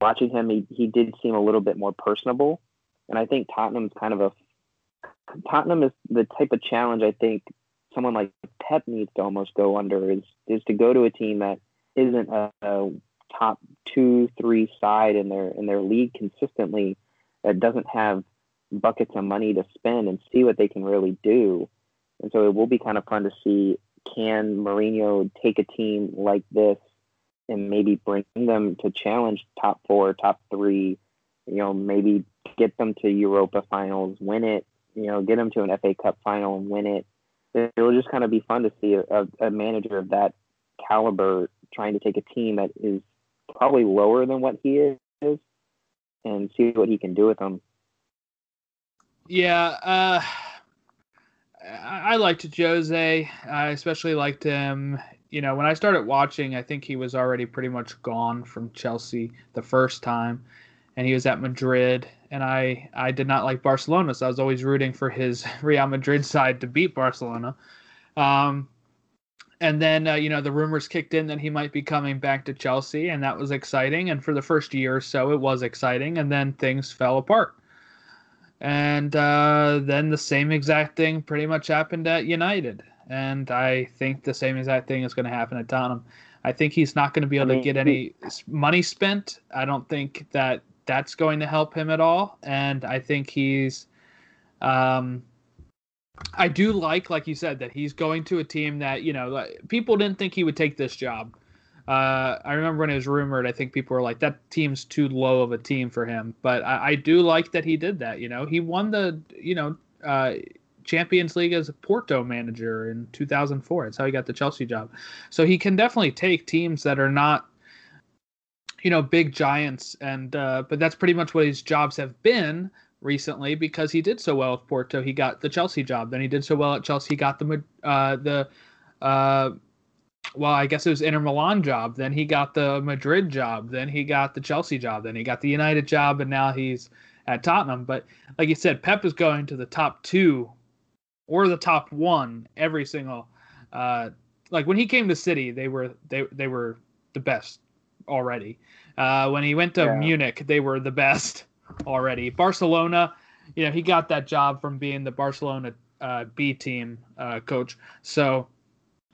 watching him, he he did seem a little bit more personable. And I think Tottenham's kind of a Tottenham is the type of challenge I think someone like Pep needs to almost go under is is to go to a team that isn't a, a top two, three side in their in their league consistently, that doesn't have buckets of money to spend and see what they can really do. And so it will be kind of fun to see can Mourinho take a team like this and maybe bring them to challenge top four, top three, you know, maybe get them to Europa finals, win it, you know, get them to an FA Cup final and win it. It will just kind of be fun to see a, a manager of that caliber trying to take a team that is probably lower than what he is and see what he can do with them. Yeah, uh, I liked Jose. I especially liked him. You know, when I started watching, I think he was already pretty much gone from Chelsea the first time, and he was at Madrid. And I, I did not like Barcelona, so I was always rooting for his Real Madrid side to beat Barcelona. Um, and then uh, you know the rumors kicked in that he might be coming back to Chelsea, and that was exciting. And for the first year or so, it was exciting, and then things fell apart. And uh, then the same exact thing pretty much happened at United, and I think the same exact thing is going to happen at Tottenham. I think he's not going to be able to get any money spent. I don't think that that's going to help him at all, and I think he's. Um, I do like, like you said, that he's going to a team that you know like, people didn't think he would take this job. Uh, I remember when it was rumored, I think people were like, "That team's too low of a team for him." But I, I do like that he did that. You know, he won the you know uh, Champions League as Porto manager in 2004. That's how he got the Chelsea job. So he can definitely take teams that are not you know big giants and uh, but that's pretty much what his jobs have been recently because he did so well with Porto. He got the Chelsea job. Then he did so well at Chelsea. He got the uh, the uh, well, I guess it was Inter Milan job. Then he got the Madrid job. Then he got the Chelsea job. Then he got the United job, and now he's at Tottenham. But like you said, Pep is going to the top two or the top one every single. Uh, like when he came to City, they were they they were the best already. Uh, when he went to yeah. Munich, they were the best already. Barcelona, you know, he got that job from being the Barcelona uh, B team uh, coach. So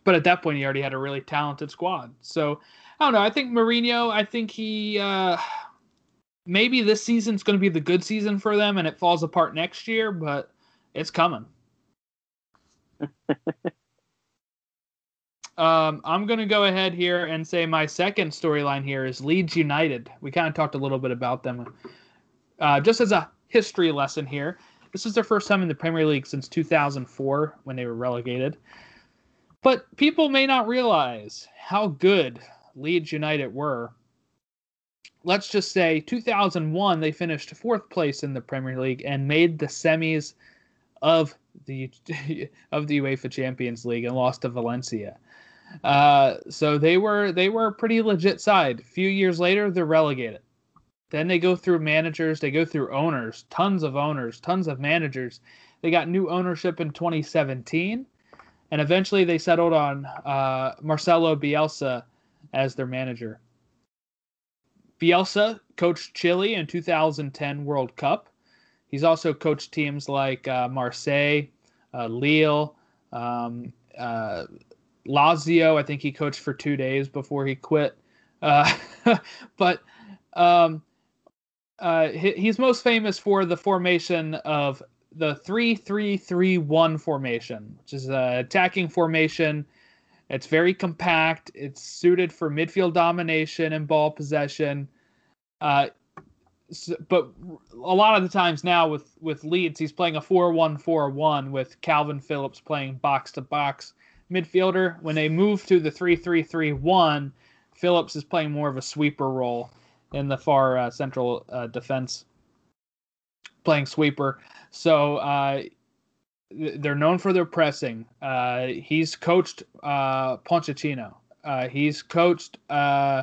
but at that point he already had a really talented squad. So I don't know. I think Mourinho. I think he uh, maybe this season's going to be the good season for them, and it falls apart next year, but it's coming. um, I'm going to go ahead here and say my second storyline here is Leeds United. We kind of talked a little bit about them. Uh, just as a history lesson here, this is their first time in the Premier League since 2004 when they were relegated. But people may not realize how good Leeds United were. Let's just say 2001 they finished fourth place in the Premier League and made the semis of the of the UEFA Champions League and lost to Valencia. Uh, so they were they were a pretty legit side. A few years later, they're relegated. Then they go through managers, they go through owners, tons of owners, tons of managers. They got new ownership in 2017 and eventually they settled on uh, Marcelo Bielsa as their manager. Bielsa coached Chile in 2010 World Cup. He's also coached teams like uh, Marseille, uh, Lille, um, uh, Lazio. I think he coached for two days before he quit. Uh, but um, uh, he's most famous for the formation of the three three three one formation, which is an attacking formation. It's very compact. It's suited for midfield domination and ball possession. Uh, but a lot of the times now with with Leeds, he's playing a four one four one with Kalvin Phillips playing box to box midfielder. When they move to the three three three one, Phillips is playing more of a sweeper role in the far uh, central uh, defense, playing sweeper. So uh, they're known for their pressing. Uh, he's coached uh. Uh, he's coached. Uh,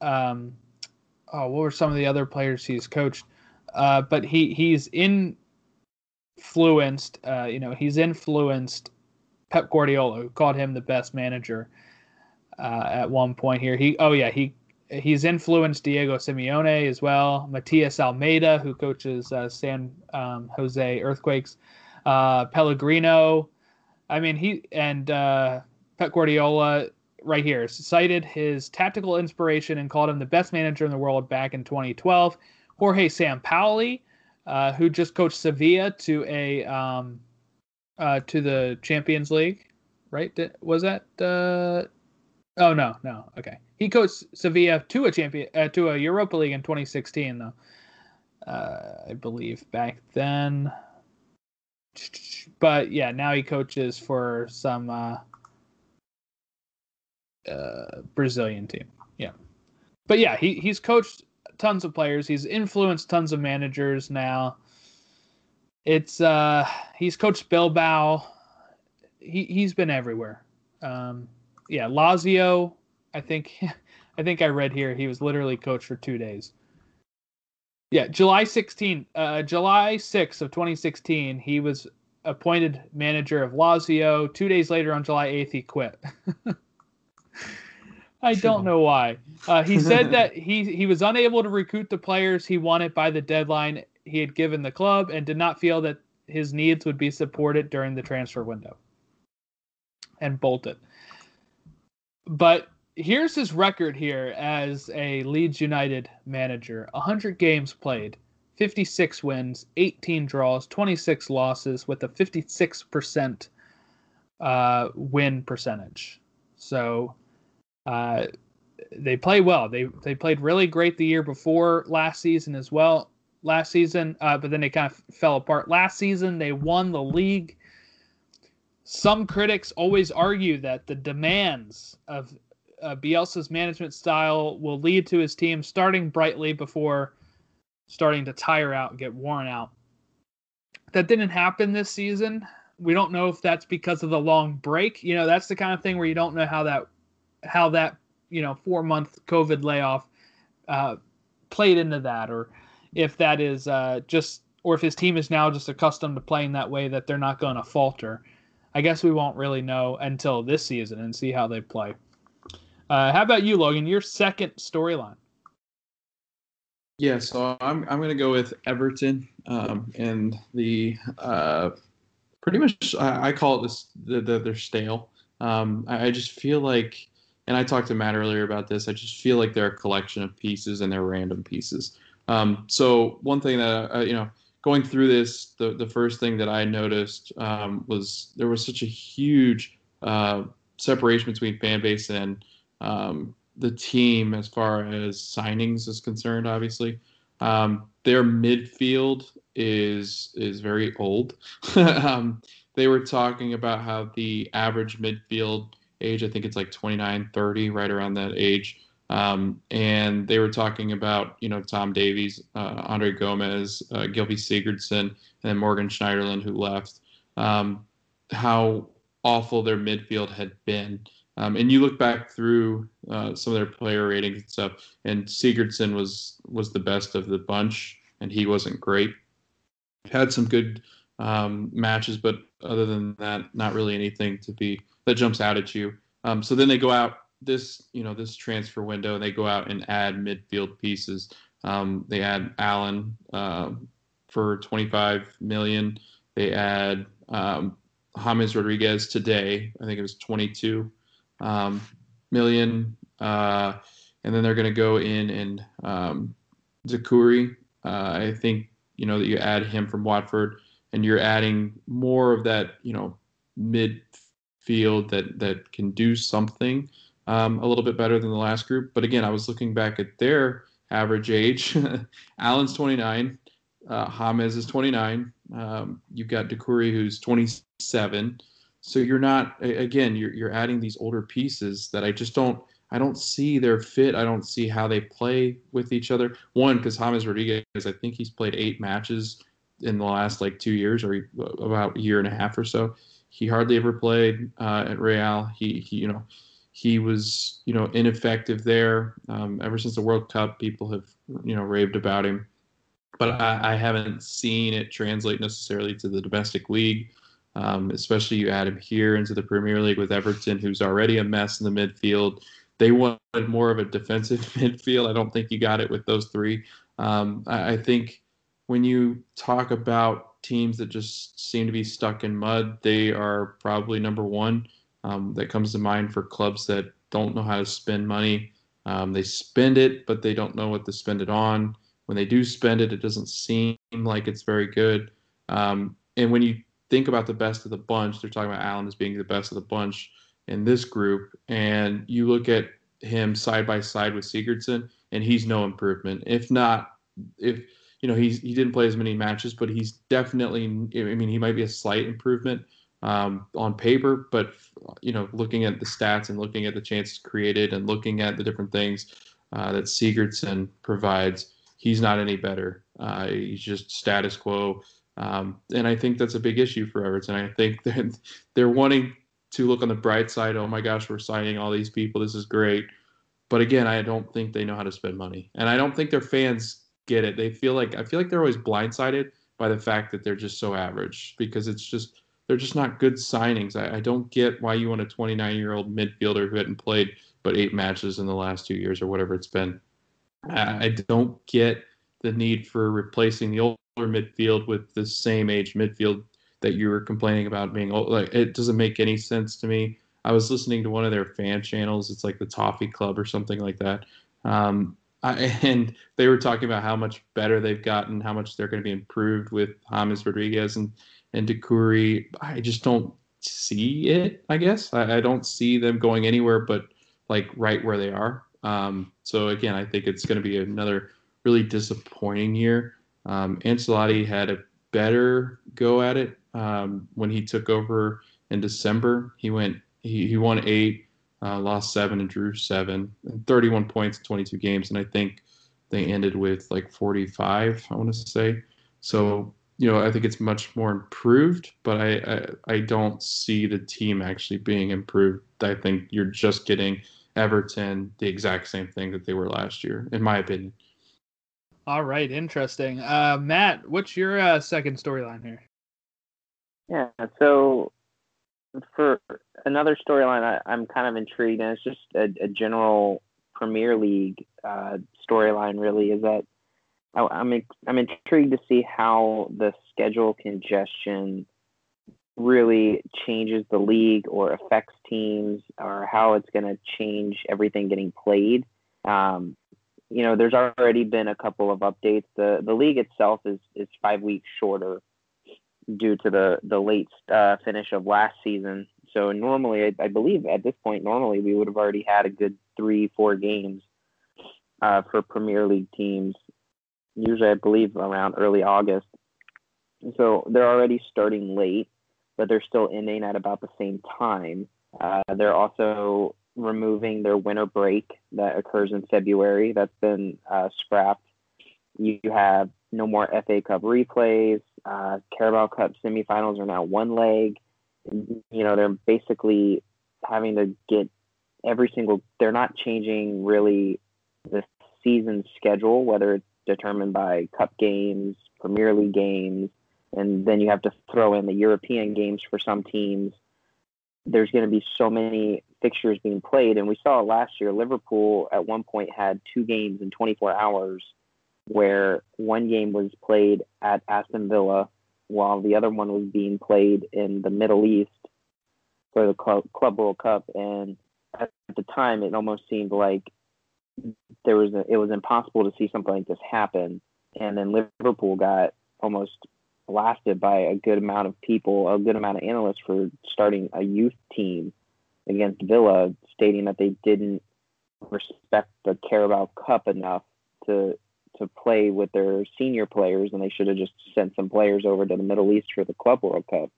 um, oh, what were some of the other players he's coached? Uh, but he he's influenced. Uh, you know, he's influenced Pep Guardiola, who called him the best manager uh, at one point here. He oh yeah he he's influenced Diego Simeone as well. Matias Almeyda, who coaches uh, San um, Jose Earthquakes. Uh, Pellegrino. I mean, he and Pep Guardiola right here cited his tactical inspiration and called him the best manager in the world back in 2012. Jorge Sampaoli, uh, who just coached Sevilla to a um, uh, to the Champions League, right? Was that? Uh, oh no, no. Okay. He coached Sevilla to a champion uh, to a Europa League in 2016, though. Uh, I believe back then. But yeah, now he coaches for some uh, Brazilian team. Yeah, but yeah, he he's coached tons of players. He's influenced tons of managers now. It's uh, he's coached Bilbao. He he's been everywhere. Um, yeah, Lazio I think I think I read here he was literally coached for two days. Yeah, July 16, uh, July 6th of 2016, he was appointed manager of Lazio. Two days later, on July 8th, he quit. I don't know why. Uh, he said that he he was unable to recruit the players he wanted by the deadline he had given the club, and did not feel that his needs would be supported during the transfer window, and bolted. But here's his record here as a Leeds United manager: 100 games played, 56 wins, 18 draws, 26 losses, with a 56% uh, win percentage. So uh, they play well. They they played really great the year before last season as well. Last season, uh, but then they kind of fell apart. Last season, they won the league. Some critics always argue that the demands of uh, Bielsa's management style will lead to his team starting brightly before starting to tire out and get worn out. That didn't happen this season. We don't know if that's because of the long break. You know, that's the kind of thing where you don't know how that how that you know four month COVID layoff uh, played into that, or if that is uh, just, or if his team is now just accustomed to playing that way that they're not going to falter. I guess we won't really know until this season and see how they play. Uh, how about you, Logan? Your second storyline. Yeah, so I'm I'm gonna go with Everton um, and the uh, pretty much I, I call it this the, the, they're stale. Um, I, I just feel like and I talked to Matt earlier about this. I just feel like they're a collection of pieces and they're random pieces. Um, so one thing that uh, you know, going through this, the the first thing that I noticed um, was there was such a huge uh, separation between fan base and um, the team as far as signings is concerned. Obviously, um, their midfield is is very old. Um, they were talking about how the average midfield age. I think it's like 29, 30, right around that age. Um, and they were talking about, you know, Tom Davies, uh, Andre Gomes, uh, Gylfi Sigurdsson, and then Morgan Schneiderlin, who left, um, how awful their midfield had been. Um, and you look back through uh, some of their player ratings and stuff, and Sigurdsson was was the best of the bunch, and he wasn't great. Had some good um, matches, but other than that, not really anything to be that jumps out at you. Um, so then they go out this you know this transfer window and they go out and add midfield pieces. Um, they add Allen uh, for 25 million. They add um, James Rodriguez today. I think it was 22 um, million. Uh, and then they're going to go in and um, Doucouré. Uh, I think you know that you add him from Watford, and you're adding more of that you know mid field that that can do something um, a little bit better than the last group. But again, I was looking back at their average age. Allen's 29, uh, James is 29. Um, you've got Doucouré who's 27. So you're not again you're you're adding these older pieces that I just don't I don't see their fit. I don't see how they play with each other. One because James Rodriguez I think he's played eight matches in the last like two years or about a year and a half or so. He hardly ever played uh, at Real. He, he, you know, he was, you know, ineffective there. Um, ever since the World Cup, people have, you know, raved about him. But I, I haven't seen it translate necessarily to the domestic league. Um, especially you add him here into the Premier League with Everton, who's already a mess in the midfield. They wanted more of a defensive midfield. I don't think you got it with those three. Um, I, I think when you talk about teams that just seem to be stuck in mud, they are probably number one. Um, that comes to mind for clubs that don't know how to spend money. Um, they spend it, but they don't know what to spend it on. When they do spend it, it doesn't seem like it's very good. Um, and when you think about the best of the bunch, they're talking about Allen as being the best of the bunch in this group. And you look at him side by side with Sigurdsson, and he's no improvement. If not, if you know, he's he didn't play as many matches, but he's definitely. I mean, he might be a slight improvement um, on paper, but you know, looking at the stats and looking at the chances created and looking at the different things uh, that Sigurdsson provides, he's not any better. Uh, he's just status quo, um, and I think that's a big issue for Everton. I think that they're wanting to look on the bright side. Oh my gosh, we're signing all these people. This is great. But again, I don't think they know how to spend money, and I don't think their fans get it. They feel like I feel like they're always blindsided by the fact that they're just so average because it's just they're just not good signings. I, I don't get why you want a 29 year old midfielder who hadn't played but eight matches in the last two years or whatever it's been. I, I don't get the need for replacing the older midfield with the same age midfield that you were complaining about being old. Like it doesn't make any sense to me. I was listening to one of their fan channels. It's like the Toffee Club or something like that. Um, I, and they were talking about how much better they've gotten, how much they're going to be improved with James Rodriguez and and Doucouré. I just don't see it. I guess I, I don't see them going anywhere but like right where they are. Um, so again, I think it's going to be another really disappointing year. Um, Ancelotti had a better go at it um, when he took over in December. He went he, he won eight, uh, lost seven, and drew seven, and 31 points in 22 games. And I think they ended with like 45. I want to say. So you know, I think it's much more improved, but I, I, I don't see the team actually being improved. I think you're just getting Everton the exact same thing that they were last year, in my opinion. All right, interesting. Uh, Matt, what's your uh, second storyline here? Yeah, so for another storyline, I'm kind of intrigued, and it's just a, a general Premier League uh, storyline. Really, is that I'm I'm intrigued to see how the schedule congestion really changes the league or affects teams, or how it's going to change everything getting played. Um, you know, there's already been a couple of updates. the The league itself is is five weeks shorter due to the the late uh, finish of last season. So normally, I, I, believe at this point, normally we would have already had a good three, four games uh, for Premier League teams. Usually, I believe around early August. So they're already starting late, but they're still ending at about the same time. Uh, they're also removing their winter break that occurs in February. That's been uh, scrapped. You have no more FA Cup replays. Uh, Carabao Cup semifinals are now one leg. You know, they're basically having to get every single. They're not changing really the season schedule, whether it's determined by cup games, Premier League games, and then you have to throw in the European games for some teams. There's going to be so many fixtures being played, and we saw last year. Liverpool at one point had two games in 24 hours where one game was played at Aston Villa while the other one was being played in the Middle East for the Club, World Cup. And at the time, it almost seemed like there was a, it was impossible to see something like this happen. And then Liverpool got almost blasted by a good amount of people, a good amount of analysts for starting a youth team against Villa, stating that they didn't respect the Carabao Cup enough to to play with their senior players, and they should have just sent some players over to the Middle East for the Club World Cup.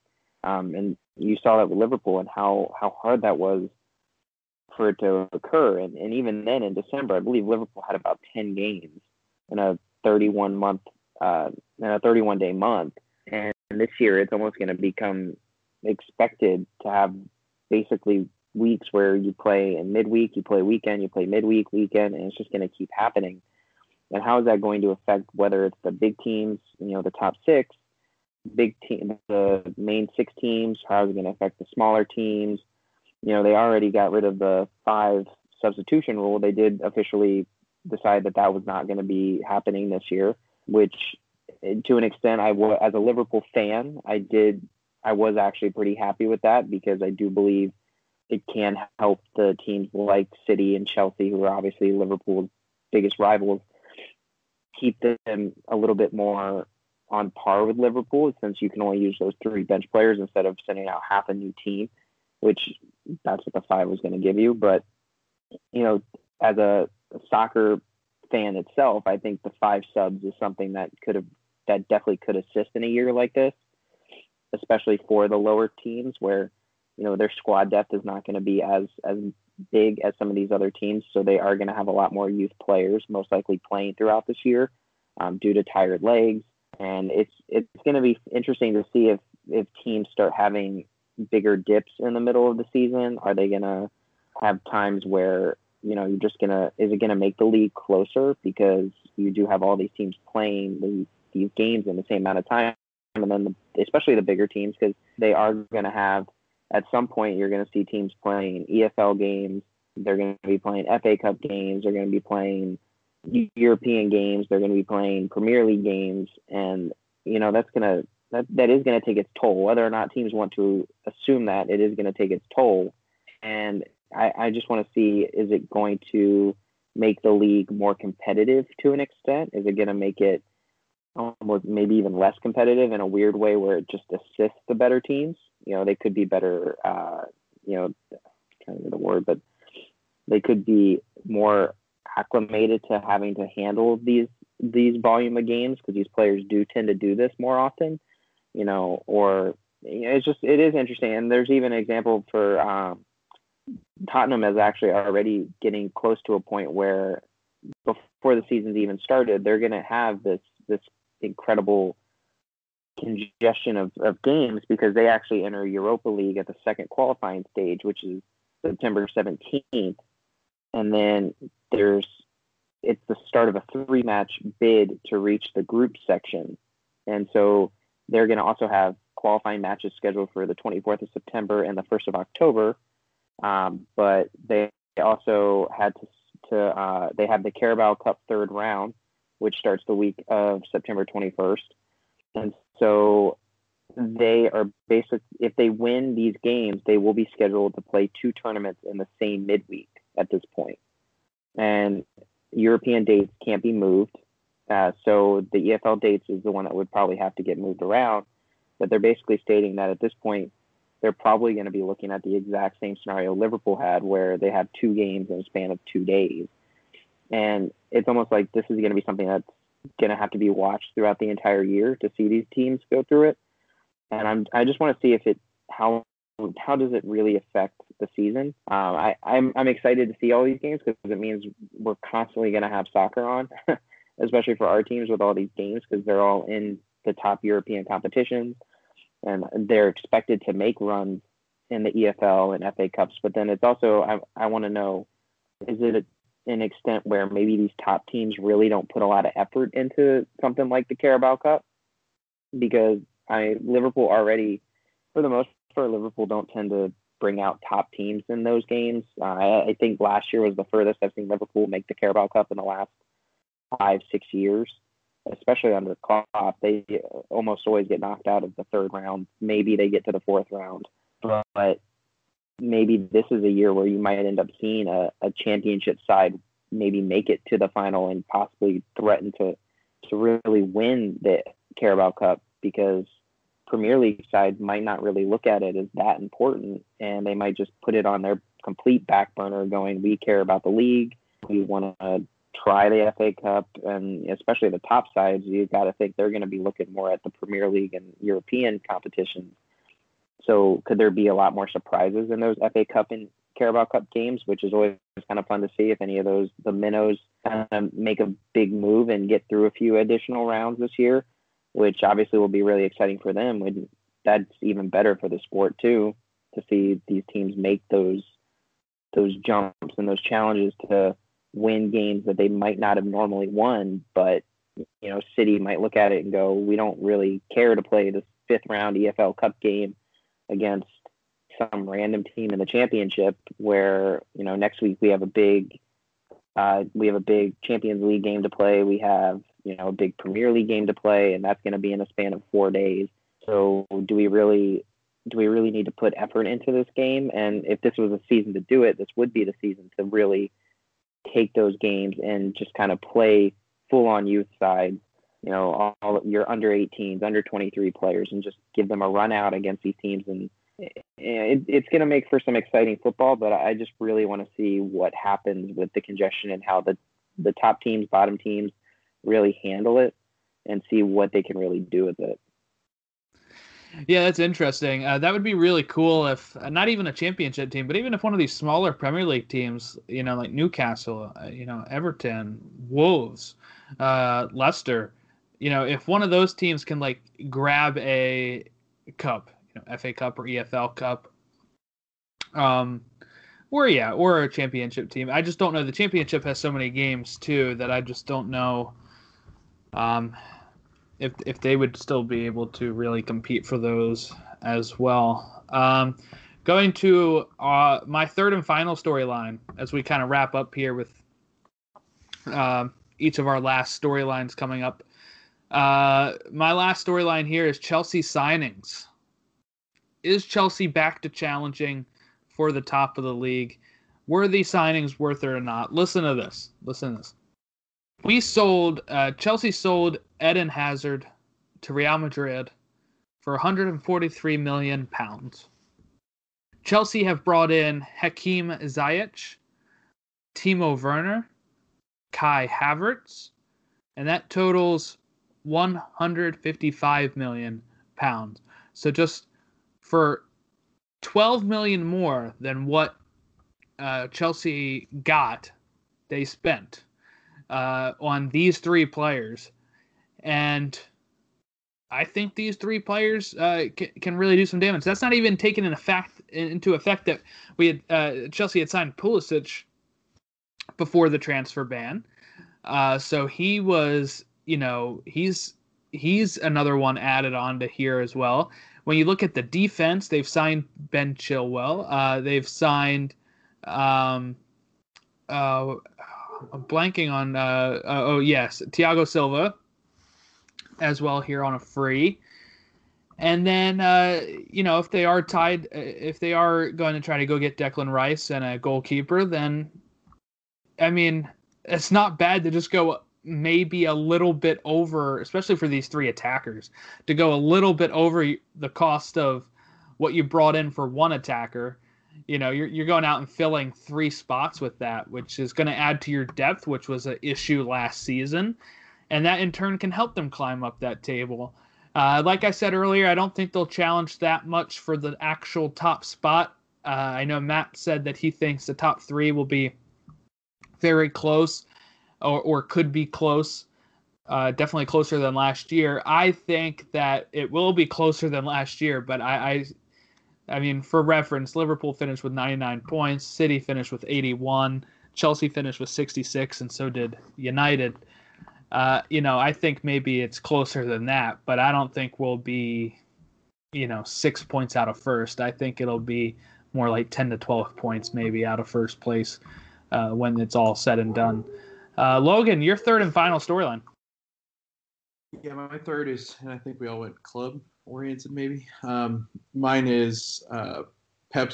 Um, and you saw that with Liverpool and how how hard that was for it to occur. And, and even then, in December, I believe Liverpool had about ten games in a 31 month uh, in a 31 day month. And this year, it's almost going to become expected to have basically weeks where you play in midweek, you play weekend, you play midweek, weekend, and it's just going to keep happening and how is that going to affect whether it's the big teams, you know, the top six, big team, the main six teams? How is it going to affect the smaller teams? You know, they already got rid of the five substitution rule. They did officially decide that that was not going to be happening this year, which eh, to an extent, I was as a Liverpool fan, I did, I was actually pretty happy with that because I do believe it can help the teams like City and Chelsea, who are obviously Liverpool's biggest rivals, keep them a little bit more on par with Liverpool since you can only use those three bench players instead of sending out half a new team, which that's what the five was going to give you. But, you know, as a, soccer fan itself, I think the five subs is something that could have, that definitely could assist in a year like this, especially for the lower teams where, you know, their squad depth is not going to be as, as big as some of these other teams, so they are going to have a lot more youth players, most likely playing throughout this year, um, due to tired legs. And it's it's going to be interesting to see if if teams start having bigger dips in the middle of the season. Are they going to have times where you know you're just gonna is it going to make the league closer because you do have all these teams playing these, these games in the same amount of time and then the, especially the bigger teams because they are going to have at some point you're going to see teams playing EFL games. They're going to be playing FA Cup games. They're going to be playing European games. They're going to be playing Premier League games, and you know that's going to that that is going to take its toll. Whether or not teams want to assume that, it is going to take its toll. And I, I just want to see is it going to make the league more competitive to an extent? Is it going to make it maybe even less competitive in a weird way where it just assists the better teams? You know, they could be better. Uh, you know, I'm trying to get the word, but they could be more acclimated to having to handle these these volume of games because these players do tend to do this more often you know or you know, it's just it is interesting and there's even an example for um, tottenham is actually already getting close to a point where before the season's even started they're going to have this this incredible congestion of, of games because they actually enter europa league at the second qualifying stage which is september 17th and then there's it's the start of a three match bid to reach the group section. And so they're going to also have qualifying matches scheduled for the 24th of September and the 1st of October. Um, but they also had to, to uh, they have the Carabao Cup third round, which starts the week of September 21st. And so they are basic. If they win these games, they will be scheduled to play two tournaments in the same midweek at this point. And European dates can't be moved. Uh, so the EFL dates is the one that would probably have to get moved around. But they're basically stating that at this point, they're probably going to be looking at the exact same scenario Liverpool had, where they have two games in a span of two days. And it's almost like this is going to be something that's going to have to be watched throughout the entire year to see these teams go through it. And I'm I just want to see if it how how does it really affect the season? Um, I, I'm I'm excited to see all these games because it means we're constantly going to have soccer on, especially for our teams with all these games because they're all in the top European competitions and they're expected to make runs in the EFL and FA Cups. But then it's also I I want to know is it a, an extent where maybe these top teams really don't put a lot of effort into something like the Carabao Cup because I Liverpool already for the most part, Liverpool don't tend to bring out top teams in those games. Uh, I, I, think last year was the furthest I've seen Liverpool make the Carabao Cup in the last five, six years, especially under Klopp. They almost always get knocked out of the third round. Maybe they get to the fourth round, but maybe this is a year where you might end up seeing a, a championship side maybe make it to the final and possibly threaten to to really win the Carabao Cup because Premier League side might not really look at it as that important, and they might just put it on their complete back burner, going, "We care about the league. We want to try the FA Cup, and especially the top sides. you've got to think they're going to be looking more at the Premier League and European competitions. So, could there be a lot more surprises in those FA Cup and Carabao Cup games, which is always kind of fun to see if any of those the minnows kind of make a big move and get through a few additional rounds this year which obviously will be really exciting for them. That's even better for the sport too, to see these teams make those those jumps and those challenges to win games that they might not have normally won. But you know, City might look at it and go, "We don't really care to play this fifth round EFL Cup game against some random team in the championship." Where you know next week we have a big uh, we have a big Champions League game to play. We have you know a big Premier League game to play, and that's going to be in a span of four days. So do we really do we really need to put effort into this game? And if this was a season to do it, this would be the season to really take those games and just kind of play full on youth side. You know, all, your under 18s, under 23 players, and just give them a run out against these teams and it, it's going to make for some exciting football, but I just really want to see what happens with the congestion and how the the top teams, bottom teams, really handle it and see what they can really do with it. Yeah, that's interesting. Uh, that would be really cool if uh, not even a championship team, but even if one of these smaller Premier League teams, you know, like Newcastle, uh, you know, Everton, Wolves, uh, Leicester, you know, if one of those teams can like grab a cup, you know, FA Cup or EFL Cup, um, or yeah, or a championship team. I just don't know. The championship has so many games too that I just don't know um, if if they would still be able to really compete for those as well. Um, going to uh, my third and final storyline as we kind of wrap up here with uh, each of our last storylines coming up. Uh, my last storyline here is Chelsea signings. Is Chelsea back to challenging for the top of the league? Were these signings worth it or not? Listen to this. Listen to this. We sold, uh, Chelsea sold Eden Hazard to Real Madrid for 143 million pounds. Chelsea have brought in Hakim Ziyech, Timo Werner, Kai Havertz, and that totals 155 million pounds. So just for 12 million more than what uh, Chelsea got, they spent uh, on these three players, and I think these three players uh, can, really do some damage. That's not even taken in effect into effect that we had uh, Chelsea had signed Pulisic before the transfer ban, uh, so he was you know he's he's another one added on to here as well. When you look at the defense, they've signed Ben Chilwell. Uh, they've signed um, uh, I'm blanking on. Uh, uh, oh yes, Thiago Silva, as well here on a free. And then, uh, you know, if they are tied, uh, if they are going to try to go get Declan Rice and a goalkeeper, then, I mean, it's not bad to just go maybe a little bit over, especially for these three attackers, to go a little bit over the cost of what you brought in for one attacker. You know you're, you're going out and filling three spots with that which is going to add to your depth which was an issue last season. And that in turn can help them climb up that table. Uh, like i said earlier i don't think they'll challenge that much for the actual top spot. Uh, i know matt said that he thinks the top three will be very close or, or could be close uh, definitely closer than last year. I think that it will be closer than last year, but I, I I mean, for reference, Liverpool finished with 99 points, City finished with 81, Chelsea finished with 66, and so did United. Uh, you know, I think maybe it's closer than that, but I don't think we'll be, you know, six points out of first. I think it'll be more like 10 to 12 points maybe out of first place uh, when it's all said and done. Uh, Logan, your third and final storyline. Yeah, my third is, and I think we all went club oriented maybe. Um, mine is uh, Pep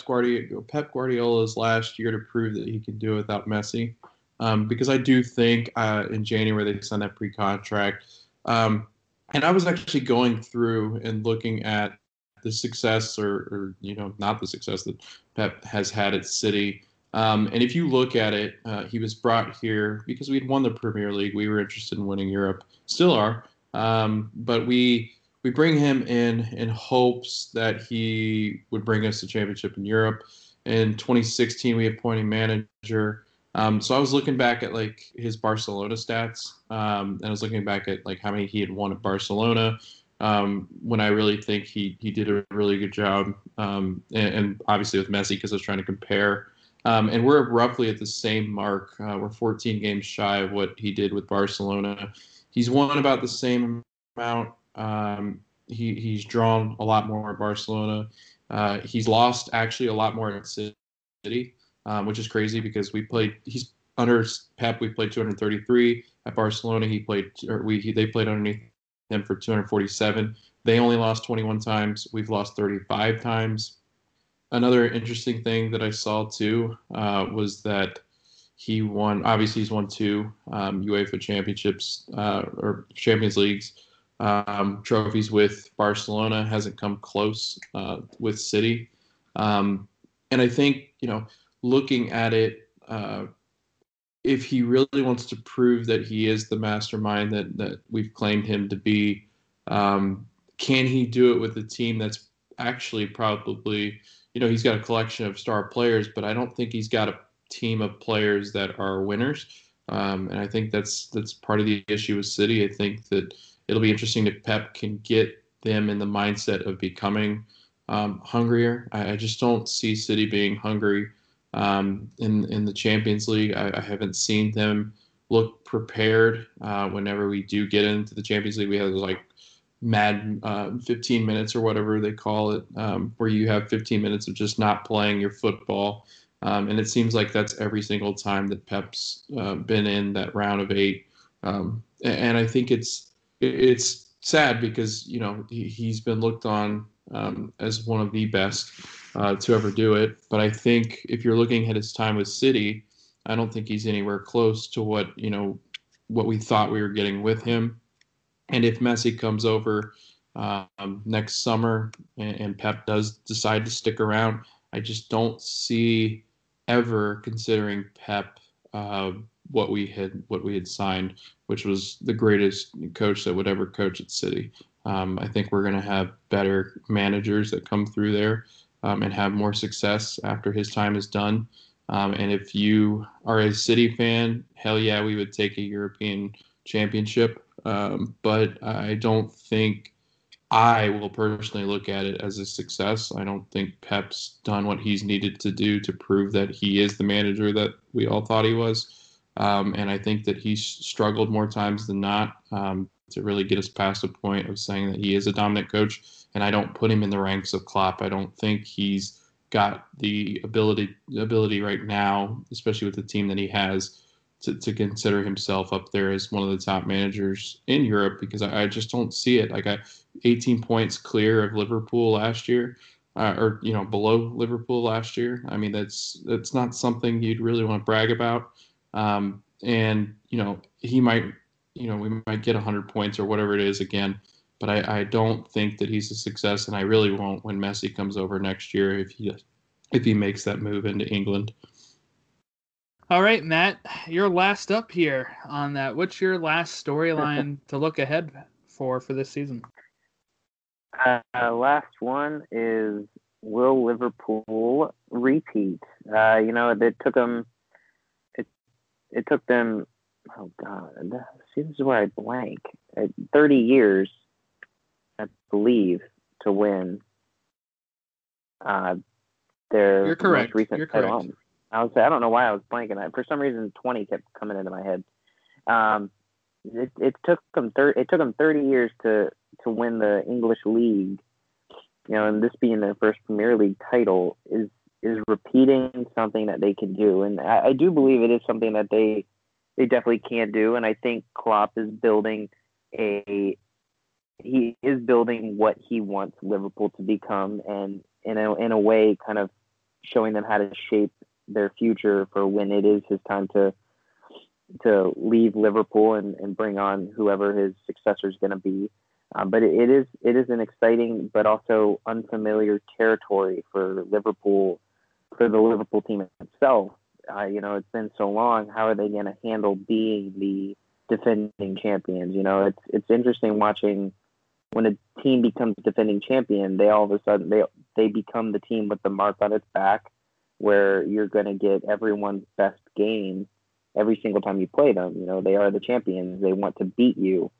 Pep Guardiola's last year to prove that he can do it without Messi. Um, because I do think uh, in January they signed that pre-contract, um, and I was actually going through and looking at the success, or, or you know, not the success that Pep has had at City. Um, and if you look at it, uh, he was brought here because we had won the Premier League. We were interested in winning Europe, still are. Um, but we we bring him in in hopes that he would bring us the championship in Europe. In 2016, we appointed manager. Um, so I was looking back at like his Barcelona stats, um, and I was looking back at like how many he had won at Barcelona. Um, when I really think he he did a really good job, um, and, and, obviously with Messi because I was trying to compare. Um, and we're roughly at the same mark. Uh, we're 14 games shy of what he did with Barcelona. He's won about the same amount um, he he's drawn a lot more at Barcelona. Uh, he's lost actually a lot more at City, um, which is crazy because we played. He's under Pep. We played 233 at Barcelona. He played, or we he, they played underneath him for 247. They only lost 21 times. We've lost 35 times. Another interesting thing that I saw too uh, was that he won. Obviously, he's won two um, UEFA championships uh, or Champions Leagues um, trophies with Barcelona, hasn't come close uh, with City. Um, and I think, you know, looking at it, uh, if he really wants to prove that he is the mastermind that, that we've claimed him to be, um, can he do it with a team that's actually probably, you know, he's got a collection of star players, but I don't think he's got a team of players that are winners. Um, and I think that's that's part of the issue with City. I think that it'll be interesting if Pep can get them in the mindset of becoming um, hungrier. I, I, just don't see City being hungry um, in in the Champions League. I, I haven't seen them look prepared uh, whenever we do get into the Champions League. We have like mad uh, 15 minutes or whatever they call it, um, where you have 15 minutes of just not playing your football. Um, and it seems like that's every single time that Pep's uh, been in that round of eight. Um, and I think it's it's sad because you know he, has been looked on um, as one of the best uh, to ever do it. But I think if you're looking at his time with City, I don't think he's anywhere close to what you know what we thought we were getting with him. And if Messi comes over um, next summer and, and, Pep does decide to stick around, I just don't see ever considering Pep uh, what we had what we had signed, which was the greatest coach that would ever coach at City. Um, I think we're going to have better managers that come through there um, and have more success after his time is done. Um, and if you are a City fan, hell yeah, we would take a European championship. Um, but I don't think I will personally look at it as a success. I don't think Pep's done what he's needed to do to prove that he is the manager that we all thought he was. Um, and I think that he's struggled more times than not um, to really get us past the point of saying that he is a dominant coach. And I don't put him in the ranks of Klopp. I don't think he's got the ability ability right now, especially with the team that he has, to, to consider himself up there as one of the top managers in Europe because I, I just don't see it. Like I, 18 points clear of Liverpool last year, uh, or you know below Liverpool last year. I mean that's that's not something you'd really want to brag about. Um, and you know he might, you know we might get 100 points or whatever it is again but I, I don't think that he's a success, and I really won't when Messi comes over next year if he if he makes that move into England. All right, Matt, you're last up here on that. What's your last storyline to look ahead for for this season? Uh, last one is will Liverpool repeat? Uh, you know, it took them. It it took them. Oh God, see, this is where I blank. Uh, Thirty years I believe, to win uh, their You're correct. most recent You're title. correct. I was say I don't know why I was blanking. I, for some reason, twenty kept coming into my head. Um, it, it took them thir- it took them thirty years to to win the English league. You know, and this being their first Premier League title is is repeating something that they can do, and I, I do believe it is something that they they definitely can do. And I think Klopp is building a he is building what he wants Liverpool to become, and in a in a way, kind of showing them how to shape their future for when it is his time to to leave Liverpool and, and bring on whoever his successor is going to be. Um, but it, it is it is an exciting but also unfamiliar territory for Liverpool for the Liverpool team itself. Uh, you know, it's been so long. How are they going to handle being the defending champions? You know, it's it's interesting watching when a team becomes defending champion, they all of a sudden they they become the team with the mark on its back, where you're going to get everyone's best game every single time you play them. You know, they are the champions. They want to beat you,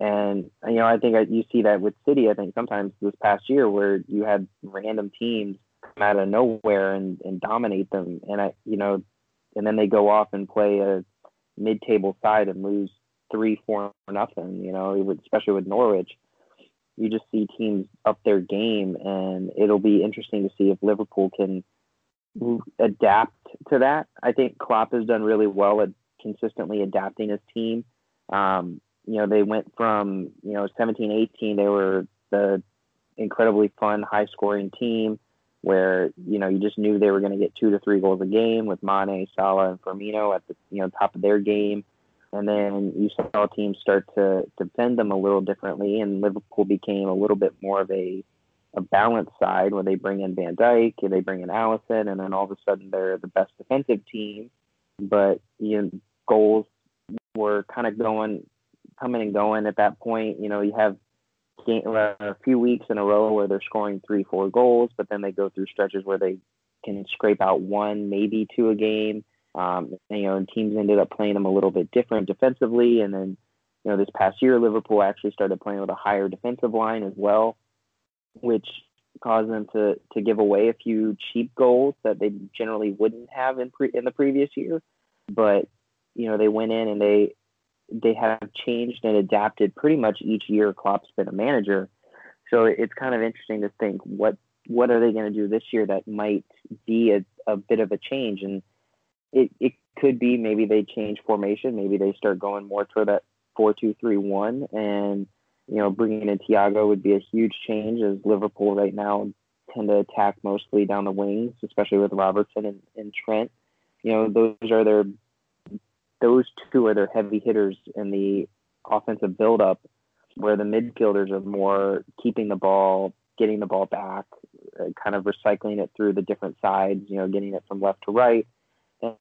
and you know I think you see that with City. I think sometimes this past year where you had random teams come out of nowhere and, and dominate them, and I you know, and then they go off and play a mid-table side and lose three, four, nothing. You know, especially with Norwich you just see teams up their game, and it'll be interesting to see if Liverpool can adapt to that. I think Klopp has done really well at consistently adapting his team. Um, you know, they went from, you know, 17, 18, they were the incredibly fun, high scoring team where, you know, you just knew they were going to get two to three goals a game with Mane, Salah, and Firmino at the, you know, top of their game and then you saw teams start to defend them a little differently, and Liverpool became a little bit more of a a balanced side where they bring in Van Dijk, they bring in Alisson, and then all of a sudden they're the best defensive team. But you know, goals were kind of going, coming and going at that point. You know, you have a few weeks in a row where they're scoring three, four goals, but then they go through stretches where they can scrape out one, maybe two a game. Um, and, you know, and teams ended up playing them a little bit different defensively. And then, you know, this past year, Liverpool actually started playing with a higher defensive line as well, which caused them to to give away a few cheap goals that they generally wouldn't have in pre- in the previous year. But you know, they went in and they they have changed and adapted pretty much each year Klopp's been a manager. So it's kind of interesting to think what what are they going to do this year that might be a, a bit of a change and it, it could be maybe they change formation maybe they start going more toward that four two three one and you know bringing in Thiago would be a huge change as Liverpool right now tend to attack mostly down the wings especially with Robertson and, and Trent you know those are their those two are their heavy hitters in the offensive buildup, where the midfielders are more keeping the ball, getting the ball back, uh, kind of recycling it through the different sides, you know, getting it from left to right,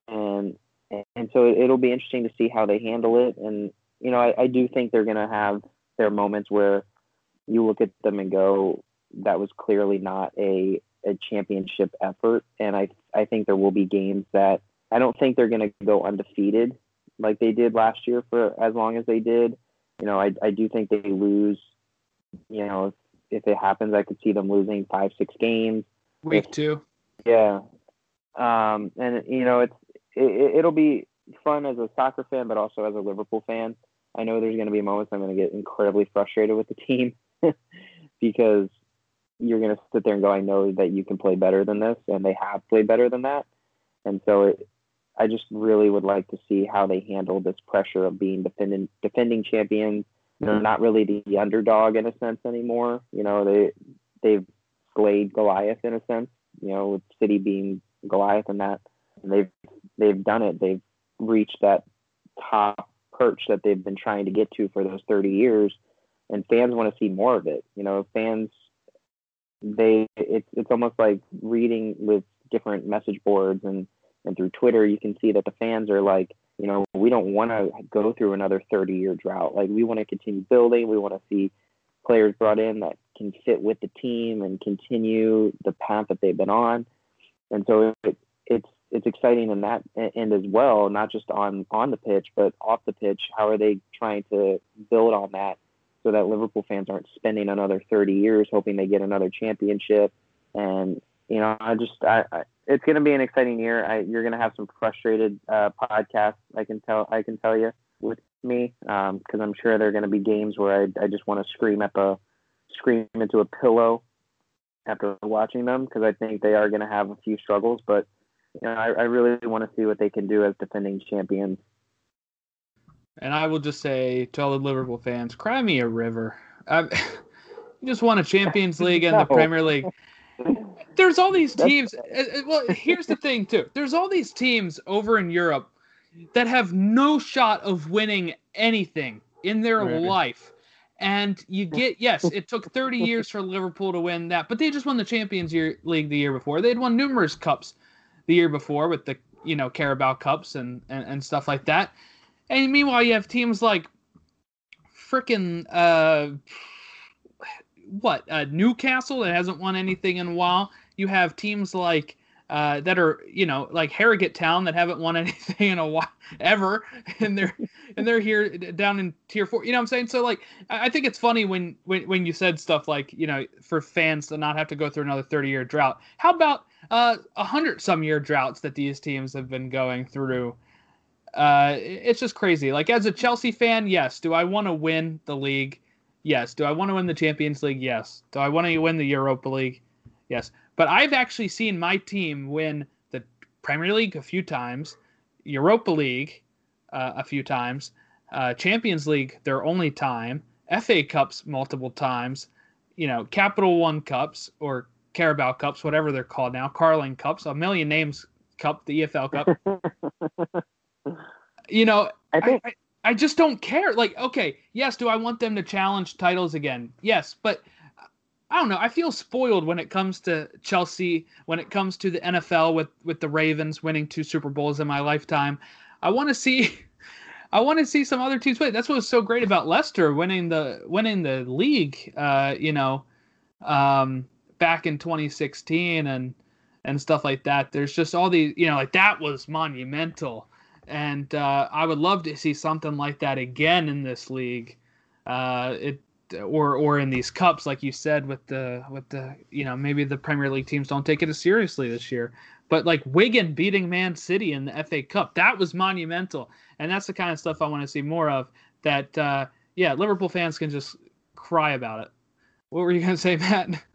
and and so it'll be interesting to see how they handle it. And you know, I, I do think they're going to have their moments where you look at them and go, that was clearly not a a championship effort. And I I think there will be games that I don't think they're going to go undefeated like they did last year for as long as they did. You know, I, I do think they lose. You know, if, if it happens, I could see them losing five, six games. Week two. Yeah, um, and you know, it's it, it'll be fun as a soccer fan, but also as a Liverpool fan. I know there's going to be moments I'm going to get incredibly frustrated with the team because you're going to sit there and go, I know that you can play better than this, and they have played better than that. And so it, I just really would like to see how they handle this pressure of being defending defending champions. Know, not really the underdog in a sense anymore. You know, they they've slayed Goliath in a sense. You know, with City being Goliath and that, and they've they've done it. They've reached that top perch that they've been trying to get to for those 30 years, and fans want to see more of it. You know, fans they it's it's almost like reading with different message boards and and through Twitter, you can see that the fans are like, you know, we don't want to go through another 30 year drought. Like, we want to continue building. We want to see players brought in that can fit with the team and continue the path that they've been on. And so it, it's it's exciting in that end as well, not just on on the pitch, but off the pitch. How are they trying to build on that so that Liverpool fans aren't spending another 30 years hoping they get another championship? And you know, I just I, I it's going to be an exciting year. I, you're going to have some frustrated uh, podcasts. I can tell. I can tell you with me because um, I'm sure there are going to be games where I, I just want to scream at the scream into a pillow after watching them because I think they are going to have a few struggles. But you know, I, I really want to see what they can do as defending champions. And I will just say to all the Liverpool fans, cry me a river. you just won a Champions League and no. the Premier League there's all these teams. Uh, uh, well, here's the thing too. There's all these teams over in Europe that have no shot of winning anything in their right. life. And you get yes, it took 30 years for Liverpool to win that, but they just won the Champions year, League the year before. They'd won numerous cups the year before with the you know Carabao Cups and and, and stuff like that. And meanwhile, you have teams like freaking uh, what uh, Newcastle that hasn't won anything in a while. You have teams like uh, that are you know like Harrogate Town that haven't won anything in a while ever, and they're and they're here down in tier four. You know what I'm saying? So like I think it's funny when when when you said stuff like you know for fans to not have to go through another 30 year drought. How about a uh, hundred some year droughts that these teams have been going through? Uh, it's just crazy. Like as a Chelsea fan, yes. Do I want to win the league? Yes. Do I want to win the Champions League? Yes. Do I want to win the Europa League? Yes. But I've actually seen my team win the Premier League a few times, Europa League uh, a few times, uh, Champions League their only time, FA Cups multiple times, you know, Capital One Cups or Carabao Cups, whatever they're called now, Carling Cups, a million names cup, the EFL Cup. you know, I think I, I just don't care. Like, okay, yes, do I want them to challenge titles again? Yes, but I don't know. I feel spoiled when it comes to Chelsea, when it comes to the NFL with with the Ravens winning two Super Bowls in my lifetime. I want to see I want to see some other teams play. That's what was so great about Leicester winning the winning the league, uh, you know, um, back in 2016 and and stuff like that. There's just all these, you know, like that was monumental and uh, I would love to see something like that again in this league. Uh, it or or in these cups, like you said, with the with the you know maybe the Premier League teams don't take it as seriously this year. But like Wigan beating Man City in the FA Cup, that was monumental, and that's the kind of stuff I want to see more of. That uh, yeah, Liverpool fans can just cry about it. What were you gonna say, Matt?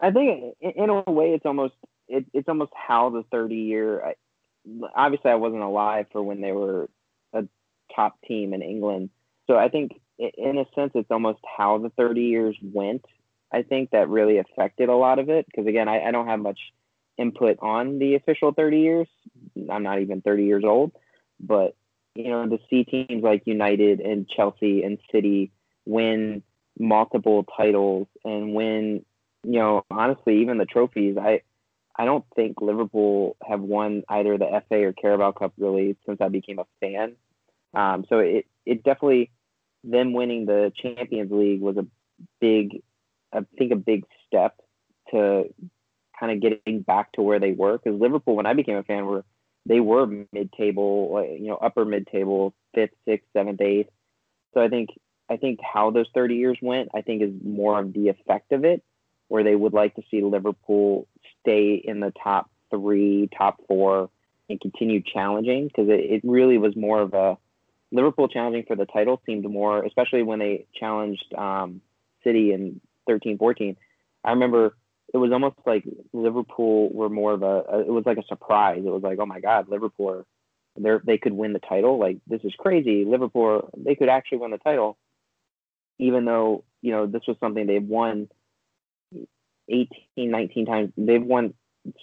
I think in a way it's almost it, it's almost how the 30 year. I, obviously, I wasn't alive for when they were a top team in England, so I think in a sense it's almost how the 30 years went. I think that really affected a lot of it because again, I, I don't have much input on the official 30 years. I'm not even 30 years old, but you know, to see teams like United and Chelsea and City win multiple titles and win, you know, honestly, even the trophies. I I don't think Liverpool have won either the FA or Carabao Cup really since I became a fan. Um, so it it definitely them winning the Champions League was a big, I think a big step to kind of getting back to where they were because Liverpool when I became a fan were they were mid-table, you know, upper mid-table, fifth, sixth, seventh, eighth. So I think I think how those 30 years went, I think is more of the effect of it, where they would like to see Liverpool stay in the top three, top four, and continue challenging because it, it really was more of a Liverpool challenging for the title seemed more, especially when they challenged um, City in 13, 14. I remember it was almost like Liverpool were more of a, it was like a surprise. It was like, oh my God, Liverpool, they they could win the title. Like this is crazy. Liverpool, they could actually win the title, even though you know this was something they've won 18, 19 times. They've won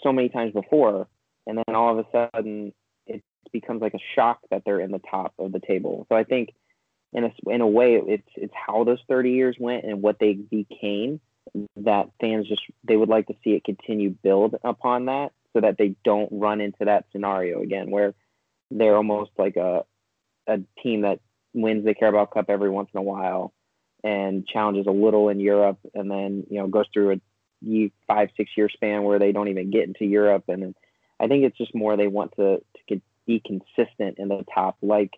so many times before, and then all of a sudden it becomes like a shock that they're in the top of the table. So I think in a in a way it's it's how those 30 years went and what they became that fans just they would like to see it continue build upon that so that they don't run into that scenario again where they're almost like a a team that wins the Carabao Cup every once in a while and challenges a little in Europe and then you know goes through a five six year span where they don't even get into Europe and I think it's just more they want to to be consistent in the top like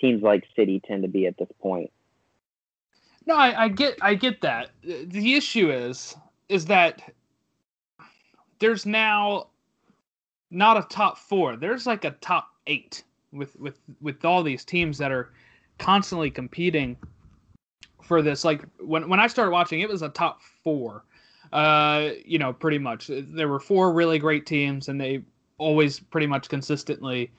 teams like City tend to be at this point. No, I, I get I get that. The issue is is that there's now not a top four. There's like a top eight with with with all these teams that are constantly competing for this. Like when when I started watching, it was a top four. Uh, you know, pretty much there were four really great teams, and they always pretty much consistently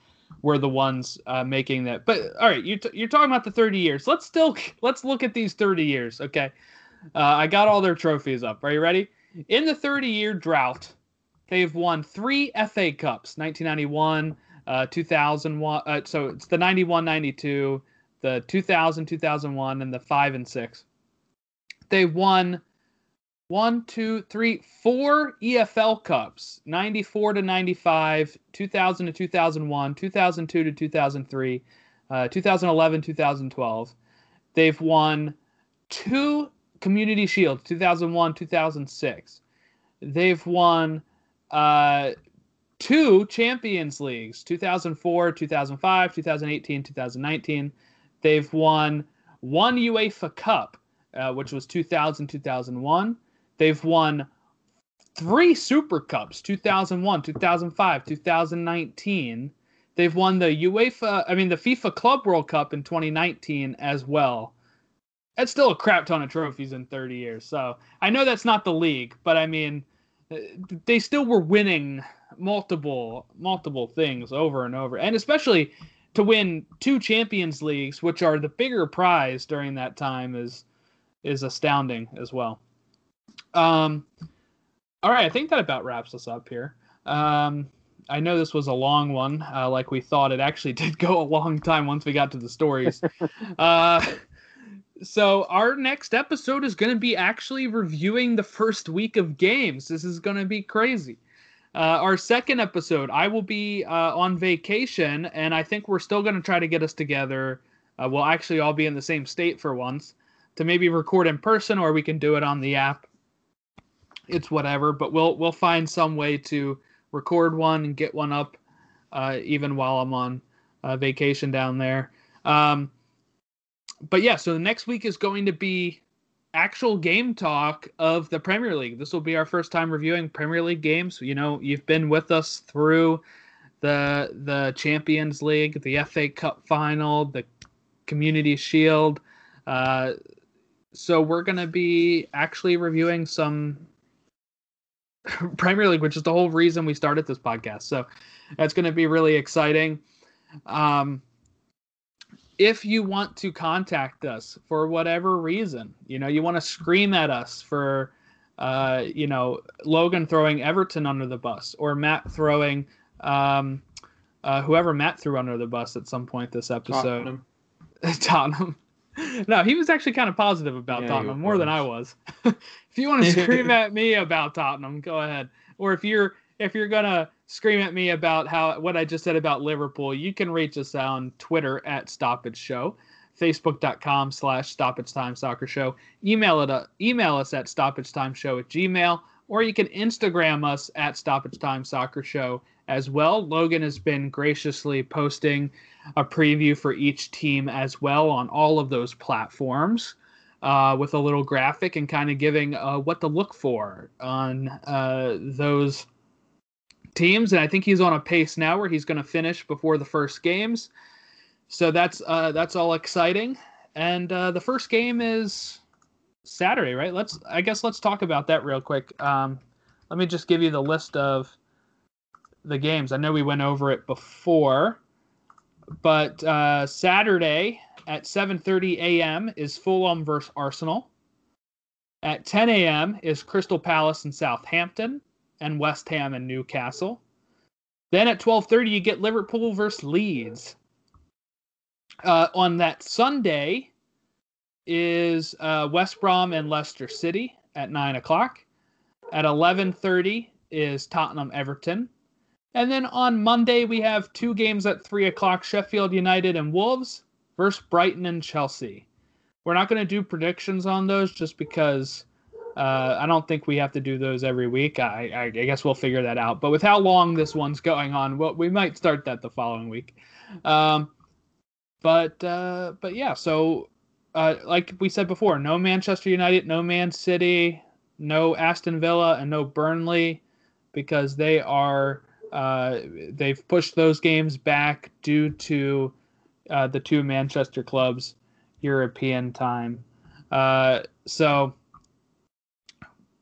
were the ones uh, making that. But all right, you're, t- you're talking about the 30 years. Let's still let's look at these 30 years. Okay, uh, I got all their trophies up. Are you ready? In the 30 year drought, they've won three FA Cups: 1991, uh, 2001. Uh, so it's the 91, 92, the 2000, 2001, and the five and six. They won one, two, three, four EFL Cups 94 to 95, 2000 to 2001, 2002 to 2003, uh, 2011, 2012. They've won two Community Shields 2001, 2006. They've won uh, two Champions Leagues 2004, 2005, 2018, 2019. They've won one UEFA Cup, uh, which was 2000, 2001. They've won three Super Cups 2001, 2005, 2019. They've won the UEFA, I mean, the FIFA Club World Cup in 2019 as well. That's still a crap ton of trophies in 30 years. So I know that's not the league, but I mean, they still were winning multiple multiple things over and over and especially to win two champions leagues which are the bigger prize during that time is is astounding as well um, all right, I think that about wraps us up here. Um, I know this was a long one, uh, like we thought. It actually did go a long time once we got to the stories. uh, so our next episode is going to be actually reviewing the first week of games. This is going to be crazy. Uh, our second episode, I will be uh, on vacation, and I think we're still going to try to get us together. Uh, we'll actually all be in the same state for once to maybe record in person, or we can do it on the app it's whatever. But we'll we'll find some way to record one and get one up, uh, even while I'm on uh, vacation down there. Um, but yeah, so the next week is going to be actual game talk of the Premier League. This will be our first time reviewing Premier League games. You know, you've been with us through the the Champions League, the FA Cup final, the Community Shield. Uh, so we're going to be actually reviewing some Premier League, which is the whole reason we started this podcast. So that's going to be really exciting. Um, if you want to contact us for whatever reason, you know, you want to scream at us for, uh, you know, Logan throwing Everton under the bus or Matt throwing um, uh, whoever Matt threw under the bus at some point this episode. Tottenham. Tottenham. no, he was actually kind of positive about Yeah, Tottenham more than I was. if you want to scream at me about Tottenham, go ahead. Or if you're if you're gonna scream at me about how what I just said about Liverpool, you can reach us on Twitter at Stoppage Show, Facebook.com slash Stoppage Time Soccer Show. Email it uh, email us at Stoppage Time Show at Gmail, or you can Instagram us at Stoppage Time Soccer Show as well. Logan has been graciously posting a preview for each team as well on all of those platforms. Uh, with a little graphic and kind of giving uh, what to look for on uh, those teams, and I think he's on a pace now where he's going to finish before the first games. So that's uh, that's all exciting. And uh, the first game is Saturday, right? Let's I guess let's talk about that real quick. Um, let me just give you the list of the games. I know we went over it before, but uh, Saturday at 7:30 a.m. is Fulham versus Arsenal. At 10 a.m. is Crystal Palace and Southampton and West Ham and Newcastle. Then at 12:30 you get Liverpool versus Leeds. Uh, on that Sunday is uh, West Brom and Leicester City at nine o'clock. At 11:30 is Tottenham Everton. And then on Monday we have two games at three o'clock: Sheffield United and Wolves versus Brighton and Chelsea. We're not going to do predictions on those just because uh, I don't think we have to do those every week. I, I, I guess we'll figure that out. But with how long this one's going on, well, we might start that the following week. Um, but uh, but yeah, so uh, like we said before, no Manchester United, no Man City, no Aston Villa, and no Burnley because they are uh, they've pushed those games back due to uh, the two Manchester clubs European time. Uh, so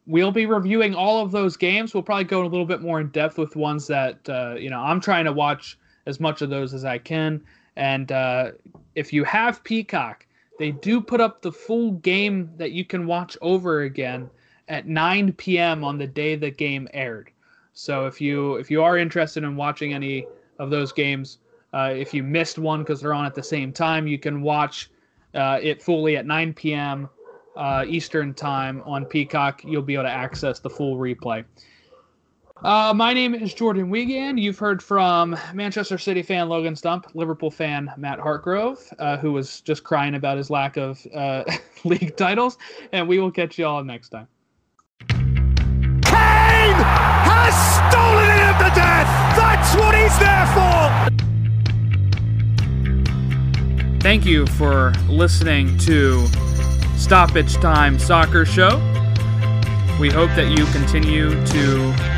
we'll be reviewing all of those games. We'll probably go a little bit more in depth with ones that uh, you know I'm trying to watch as much of those as I can. And uh, if you have Peacock, they do put up the full game that you can watch over again at 9 p.m. on the day the game aired. So if you if you are interested in watching any of those games, uh, if you missed one because they're on at the same time, you can watch uh, it fully at 9 p.m. Uh, Eastern time on Peacock. You'll be able to access the full replay. Uh, my name is Jordan Wiegand. You've heard from Manchester City fan Logan Stump, Liverpool fan Matt Hartgrove, uh, who was just crying about his lack of uh, league titles, and we will catch you all next time. Kane has stolen it at the death. That's what he's there for. Thank you for listening to Stoppage Time Soccer Show. We hope that you continue to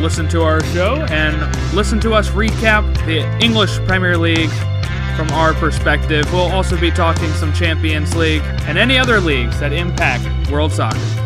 listen to our show and listen to us recap the English Premier League from our perspective. We'll also be talking some Champions League and any other leagues that impact world soccer.